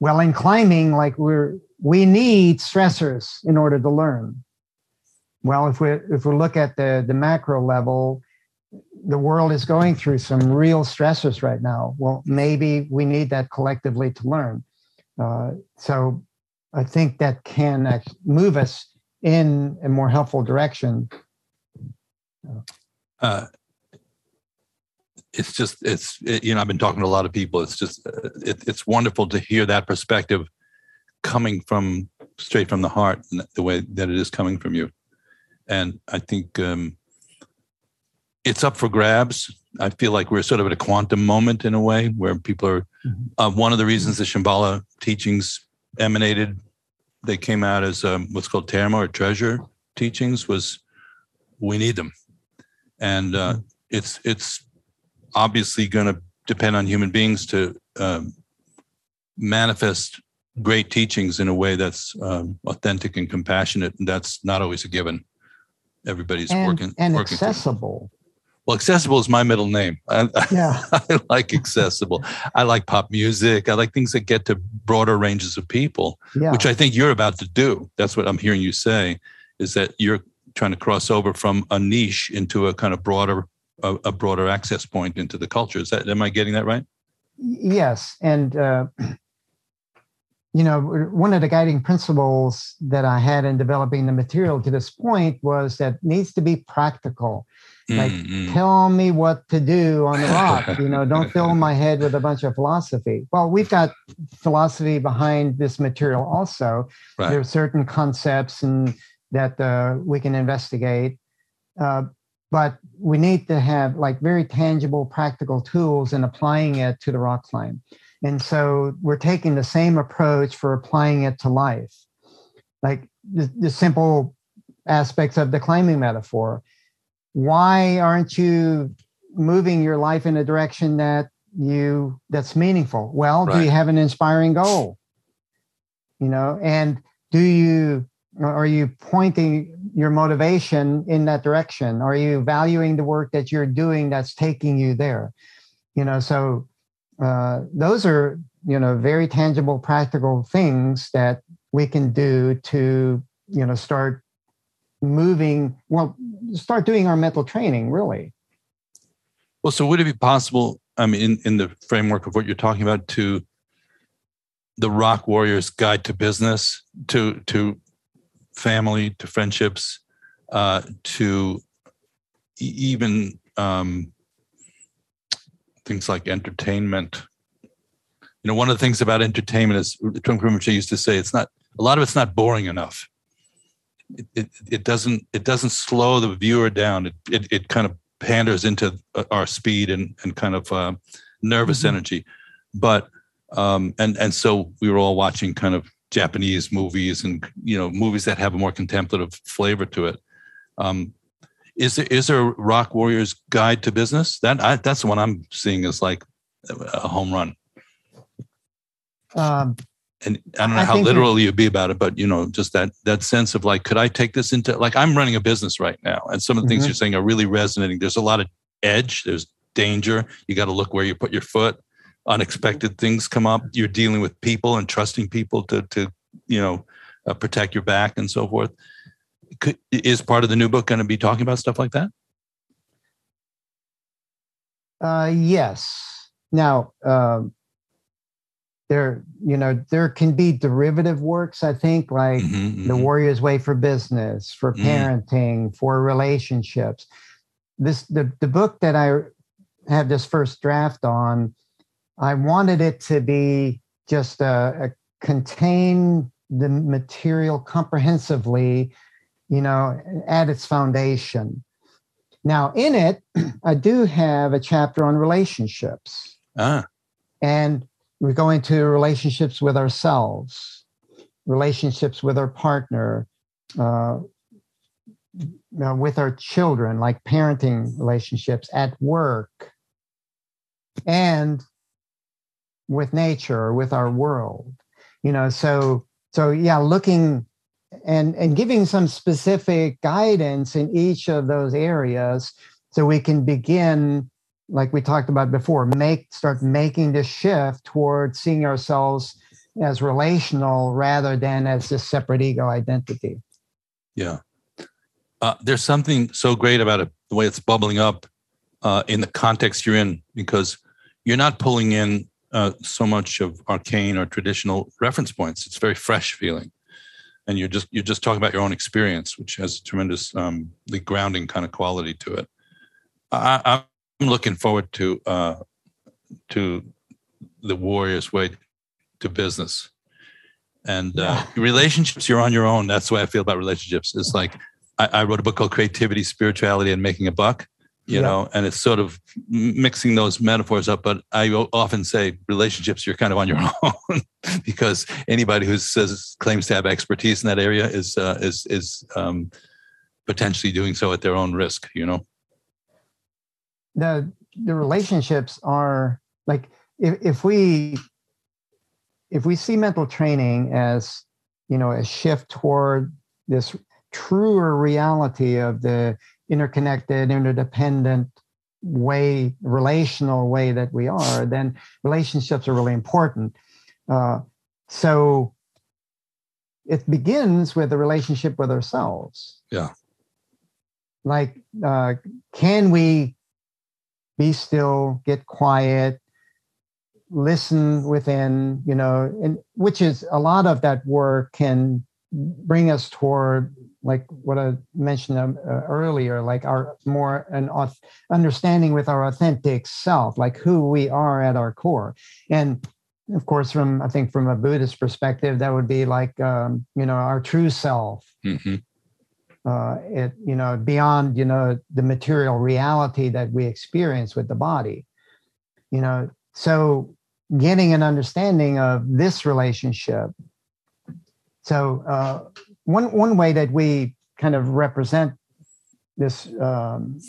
Well, in climbing, like we're we need stressors in order to learn well, if we if we look at the the macro level, the world is going through some real stressors right now. Well, maybe we need that collectively to learn. Uh, so I think that can move us in a more helpful direction. Uh, it's just it's it, you know I've been talking to a lot of people. It's just uh, it, it's wonderful to hear that perspective coming from straight from the heart, the way that it is coming from you. And I think um, it's up for grabs. I feel like we're sort of at a quantum moment in a way where people are. Mm-hmm. Uh, one of the reasons the Shambhala teachings emanated, they came out as um, what's called Terma or treasure teachings. Was we need them, and uh, mm-hmm. it's it's obviously going to depend on human beings to um, manifest great teachings in a way that's um, authentic and compassionate, and that's not always a given. Everybody's and, working and working accessible. Well, accessible is my middle name. I, yeah. I like accessible. I like pop music. I like things that get to broader ranges of people, yeah. which I think you're about to do. That's what I'm hearing you say. Is that you're trying to cross over from a niche into a kind of broader, a, a broader access point into the culture. Is that am I getting that right? Yes, and uh, you know, one of the guiding principles that I had in developing the material to this point was that needs to be practical. Like, mm-hmm. tell me what to do on the rock. you know, don't fill my head with a bunch of philosophy. Well, we've got philosophy behind this material also. Right. There are certain concepts and that uh, we can investigate, uh, but we need to have like very tangible, practical tools and applying it to the rock climb. And so we're taking the same approach for applying it to life. Like the, the simple aspects of the climbing metaphor. Why aren't you moving your life in a direction that you that's meaningful? Well, right. do you have an inspiring goal? You know, and do you are you pointing your motivation in that direction? Are you valuing the work that you're doing that's taking you there? You know, so uh, those are you know very tangible practical things that we can do to you know start moving well start doing our mental training really well so would it be possible i mean in, in the framework of what you're talking about to the rock warriors guide to business to to family to friendships uh, to even um, things like entertainment. You know, one of the things about entertainment is Trungpa Rinpoche used to say it's not a lot of it's not boring enough. It, it, it doesn't it doesn't slow the viewer down. It it, it kind of panders into uh, our speed and and kind of uh, nervous mm-hmm. energy. But um, and and so we were all watching kind of Japanese movies and you know movies that have a more contemplative flavor to it. Um, is there is there a Rock Warriors Guide to Business? That I, that's the one I'm seeing as like a home run. Um, and I don't know I how literal you'd be about it, but you know, just that that sense of like, could I take this into like I'm running a business right now, and some of the mm-hmm. things you're saying are really resonating. There's a lot of edge. There's danger. You got to look where you put your foot. Unexpected things come up. You're dealing with people and trusting people to to you know uh, protect your back and so forth could, is part of the new book going to be talking about stuff like that? Uh, yes. Now, um, there, you know, there can be derivative works. I think, like mm-hmm, mm-hmm. the Warrior's Way for business, for mm-hmm. parenting, mm. for relationships. This the the book that I have this first draft on. I wanted it to be just a, a contain the material comprehensively you know, at its foundation. Now, in it, I do have a chapter on relationships. Ah. And we go into relationships with ourselves, relationships with our partner, uh, with our children, like parenting relationships at work, and with nature, with our world. You know, so so yeah, looking and and giving some specific guidance in each of those areas so we can begin like we talked about before make start making the shift toward seeing ourselves as relational rather than as this separate ego identity yeah uh, there's something so great about it the way it's bubbling up uh, in the context you're in because you're not pulling in uh, so much of arcane or traditional reference points. It's very fresh feeling, and you're just you're just talking about your own experience, which has a tremendous um, the grounding kind of quality to it. I, am looking forward to uh, to the warrior's way to business and uh, relationships. You're on your own. That's the way I feel about relationships. It's like I, I wrote a book called Creativity, Spirituality, and Making a Buck you yeah. know, and it's sort of mixing those metaphors up. But I often say relationships, you're kind of on your own because anybody who says claims to have expertise in that area is uh, is is um, potentially doing so at their own risk. You know, the the relationships are like if if we if we see mental training as you know a shift toward this truer reality of the interconnected, interdependent way, relational way that we are, then relationships are really important. Uh, so it begins with a relationship with ourselves. Yeah. Like, uh, can we be still, get quiet, listen within, you know, and which is a lot of that work can bring us toward like what I mentioned um, uh, earlier, like our more an understanding with our authentic self, like who we are at our core. And of course, from I think from a Buddhist perspective, that would be like um, you know our true self. Mm-hmm. Uh, it you know beyond you know the material reality that we experience with the body. You know, so getting an understanding of this relationship. So uh, one one way that we kind of represent this um,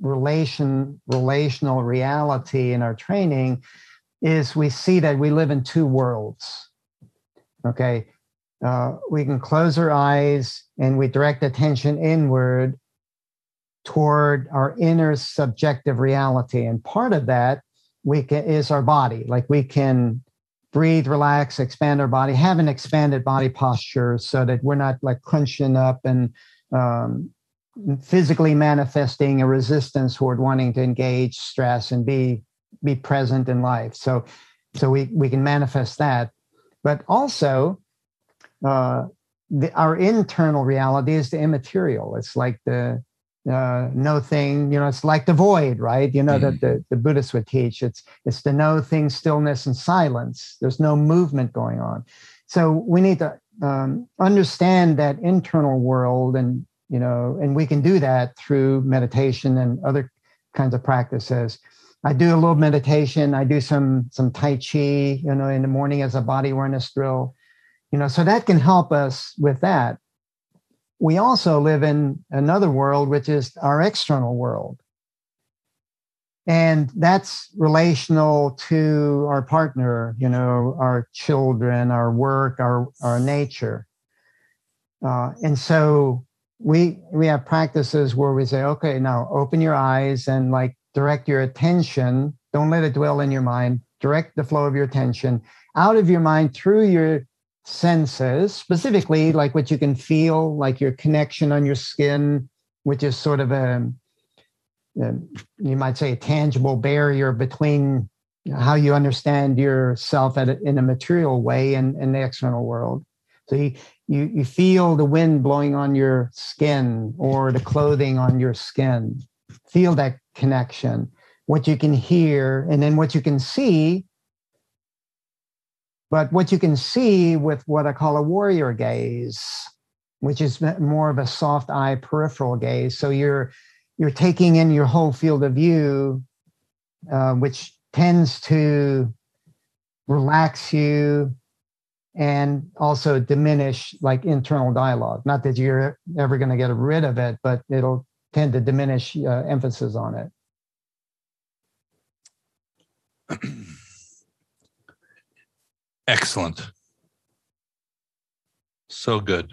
relation relational reality in our training is we see that we live in two worlds. Okay? Uh, we can close our eyes and we direct attention inward toward our inner subjective reality. And part of that we can is our body. Like we can breathe, relax, expand our body, have an expanded body posture so that we're not like crunching up and um, physically manifesting a resistance toward wanting to engage stress and be be present in life. So so we we can manifest that, but also uh, the, our internal reality is the immaterial. It's like the uh, no thing, you know, it's like the void, right? You know, mm that the, the Buddhists would teach. It's it's the no thing, stillness, and silence. There's no movement going on. So we need to um, understand that internal world, and you know, and we can do that through meditation and other kinds of practices. I do a little meditation. I do some some Tai Chi, you know, in the morning as a body awareness drill. You know, so that can help us with that we also live in another world, which is our external world. And that's relational to our partner, you know, our children, our work, our, our nature. Uh, and so we we have practices where we say, okay, now open your eyes and like direct your attention. Don't let it dwell in your mind. Direct the flow of your attention out of your mind through your senses, specifically like what you can feel, like your connection on your skin, which is sort of a, a you might say, a tangible barrier between how you understand yourself a, in a material way and, and the external world. So you, you, you feel the wind blowing on your skin or the clothing on your skin. Feel that connection. What you can hear, and then what you can see but what you can see with what I call a warrior gaze, which is more of a soft eye peripheral gaze. So you're you're taking in your whole field of view, uh, which tends to relax you and also diminish like internal dialogue. Not that you're ever going to get rid of it, but it'll tend to diminish uh, emphasis on it. Excellent. So good.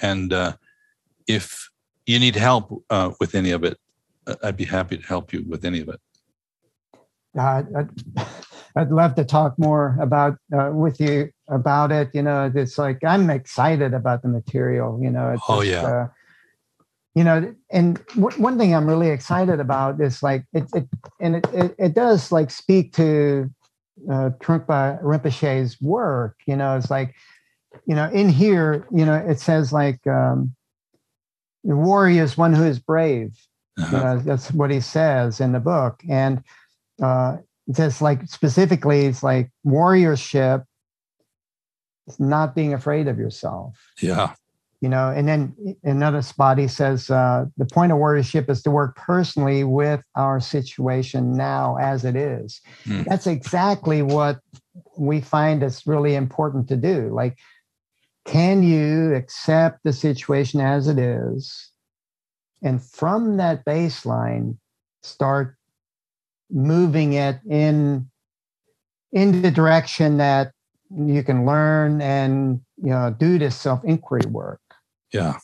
And uh, if you need help uh, with any of it, uh, I'd be happy to help you with any of it. Uh, I'd, I'd love to talk more about uh, with you about it. You know, it's like I'm excited about the material. You know, it's oh just, yeah. Uh, you know, and w- one thing I'm really excited about is like it, it and it, it, it does like speak to uh, Trungpa Rinpoche's work. You know, it's like, you know, in here, you know, it says like um, the warrior is one who is brave. Uh-huh. You know, that's what he says in the book, and uh, it says like specifically, it's like warriorship is not being afraid of yourself. Yeah you know and then another spot he says uh, the point of warriorship is to work personally with our situation now as it is. Mm. that's exactly what we find is really important to do. Like can you accept the situation as it is and from that baseline start moving it in in the direction that you can learn and you know do this self inquiry work yeah.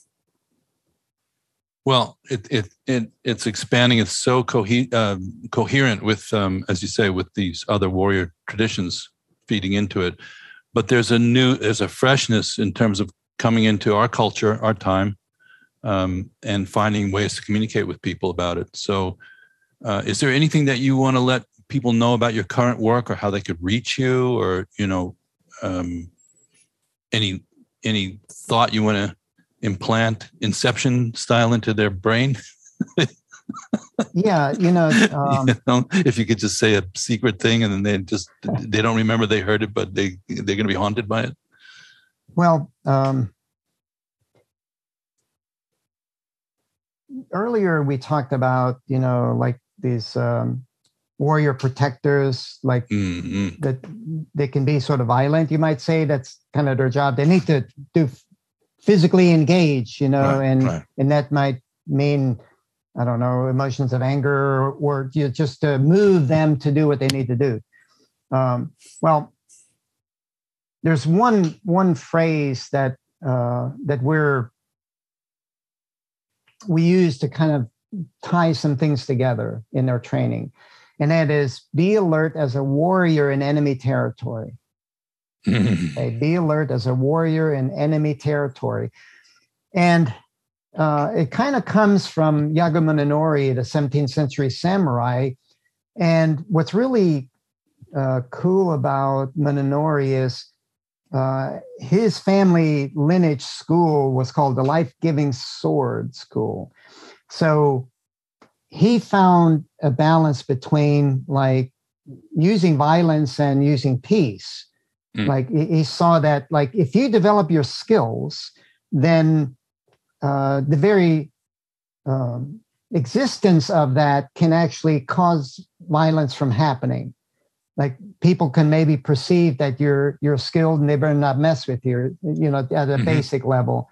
Well, it it, it it's expanding. It's so cohe- uh, coherent with, um, as you say, with these other warrior traditions feeding into it. But there's a new, there's a freshness in terms of coming into our culture, our time, um, and finding ways to communicate with people about it. So, uh, is there anything that you want to let people know about your current work, or how they could reach you, or you know, um, any any thought you want to implant Inception style into their brain? yeah, you know, um, you know, if you could just say a secret thing and then they just they don't remember they heard it, but they they're going to be haunted by it. Well, um, earlier we talked about you know like these um, warrior protectors, like mm-hmm. that they can be sort of violent. You might say that's kind of their job. They need to do physically engaged, you know, right, and right. and that might mean I don't know emotions of anger or you know, just to move them to do what they need to do. Um, well, there's one one phrase that uh, that we're we use to kind of tie some things together in our training, and that is be alert as a warrior in enemy territory. Okay, be alert as a warrior in enemy territory. And uh, it kind of comes from Yagyu Munenori, the 17th century samurai. And what's really uh, cool about Munenori is uh, his family lineage school was called the Life Giving Sword School. So he found a balance between like using violence and using peace. Mm. Like he saw that like if you develop your skills, then uh, the very um, existence of that can actually cause violence from happening. Like people can maybe perceive that you're you're skilled and they better not mess with you. You know, at a mm-hmm. basic level.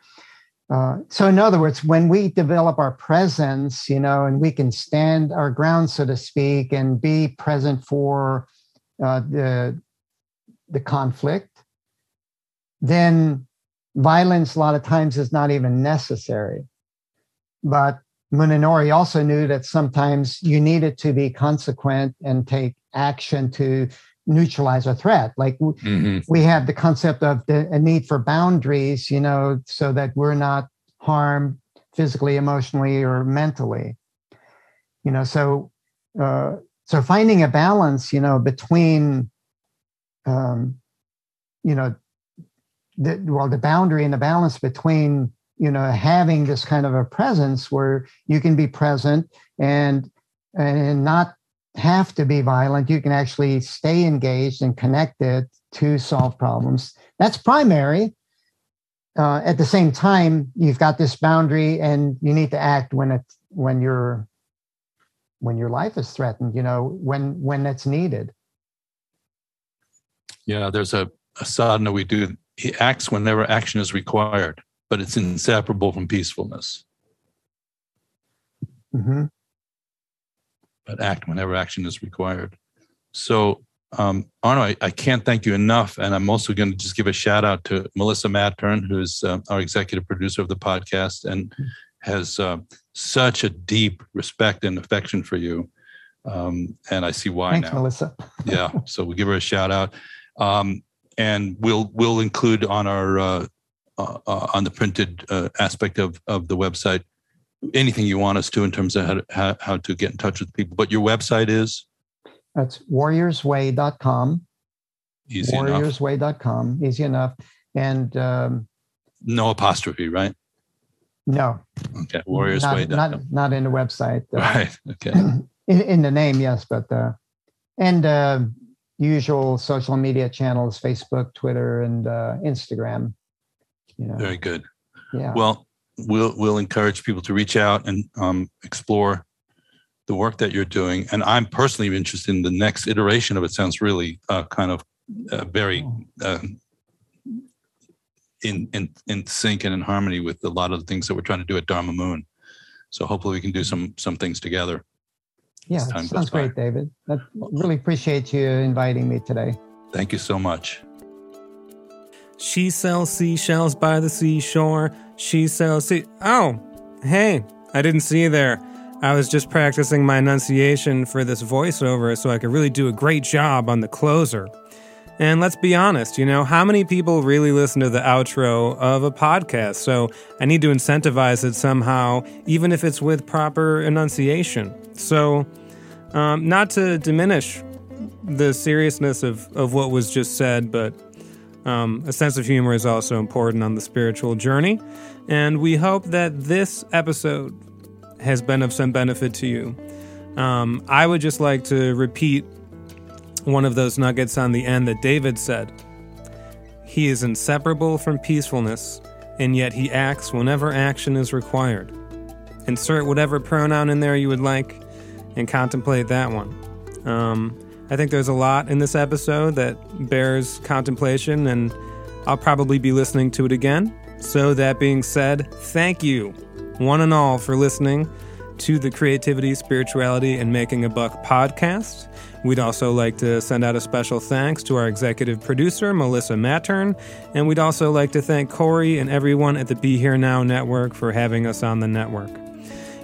Uh, so, in other words, when we develop our presence, you know, and we can stand our ground, so to speak, and be present for uh, the the conflict, then violence a lot of times is not even necessary. But Munenori also knew that sometimes you needed to be consequent and take action to neutralize a threat. Like mm-hmm. we have the concept of the a need for boundaries, you know, so that we're not harmed physically, emotionally, or mentally. You know, so uh, so finding a balance, you know, between um, you know the well the boundary and the balance between you know having this kind of a presence where you can be present and and not have to be violent. You can actually stay engaged and connected to solve problems. That's primary. Uh, at the same time you've got this boundary and you need to act when it when your when your life is threatened you know when when that's needed yeah there's a, a sadhana we do he acts whenever action is required, but it's inseparable from peacefulness. Mm-hmm. But act whenever action is required. So, um, Arno, I, I, can't thank you enough. And I'm also going to just give a shout out to Melissa Mattern, who's uh, our executive producer of the podcast and has uh, such a deep respect and affection for you. Um, and I see why Thanks, now. Melissa. yeah. So we give her a shout out. Um, and we'll we'll include on our uh, uh, uh, on the printed uh, aspect of of the website anything you want us to in terms of how to, how, how to get in touch with people. But your website is That's warriorsway.com. easy enough. warriorsway.com. Easy enough. And um, No apostrophe, right? no, Okay, not, warriorsway. not, not in the website. Uh, Right. Okay. in, in the name, yes, but uh, and uh, usual social media channels: Facebook, Twitter, and uh, Instagram. You know, Very good. yeah. Well, we'll we'll encourage people to reach out and um, explore the work that you're doing. And I'm personally interested in the next iteration of it. Sounds really uh, kind of uh, very Oh. uh, in in in sync and in harmony with a lot of the things that we're trying to do at Dharma Moon. So hopefully we can do some some things together. Yeah, time sounds goes by. great, David. I really appreciate you inviting me today. Thank you so much. She sells seashells by the seashore. She sells sea. Oh, hey, I didn't see you there. I was just practicing my enunciation for this voiceover so I could really do a great job on the closer. And let's be honest, you know, how many people really listen to the outro of a podcast? So I need to incentivize it somehow, even if it's with proper enunciation. So, um, not to diminish the seriousness of, of what was just said, but um, a sense of humor is also important on the spiritual journey. And we hope that this episode has been of some benefit to you. Um, I would just like to repeat one of those nuggets on the end that David said. He is inseparable from peacefulness, and yet he acts whenever action is required. Insert whatever pronoun in there you would like and contemplate that one. Um, I think there's a lot in this episode that bears contemplation, and I'll probably be listening to it again. So, that being said, thank you, one and all, for listening to the Creativity, Spirituality, and Making a Buck podcast. We'd also like to send out a special thanks to our executive producer, Melissa Mattern, and we'd also like to thank Corey and everyone at the Be Here Now Network for having us on the network.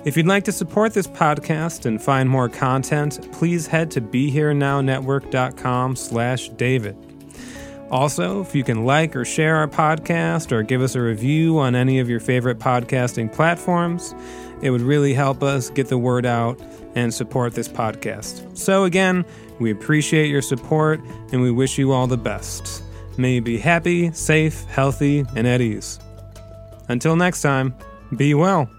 If you'd like to support this podcast and find more content, please head to BeHereNowNetwork.com slash David. Also, if you can like or share our podcast or give us a review on any of your favorite podcasting platforms, it would really help us get the word out and support this podcast. So, again, we appreciate your support and we wish you all the best. May you be happy, safe, healthy, and at ease. Until next time, be well.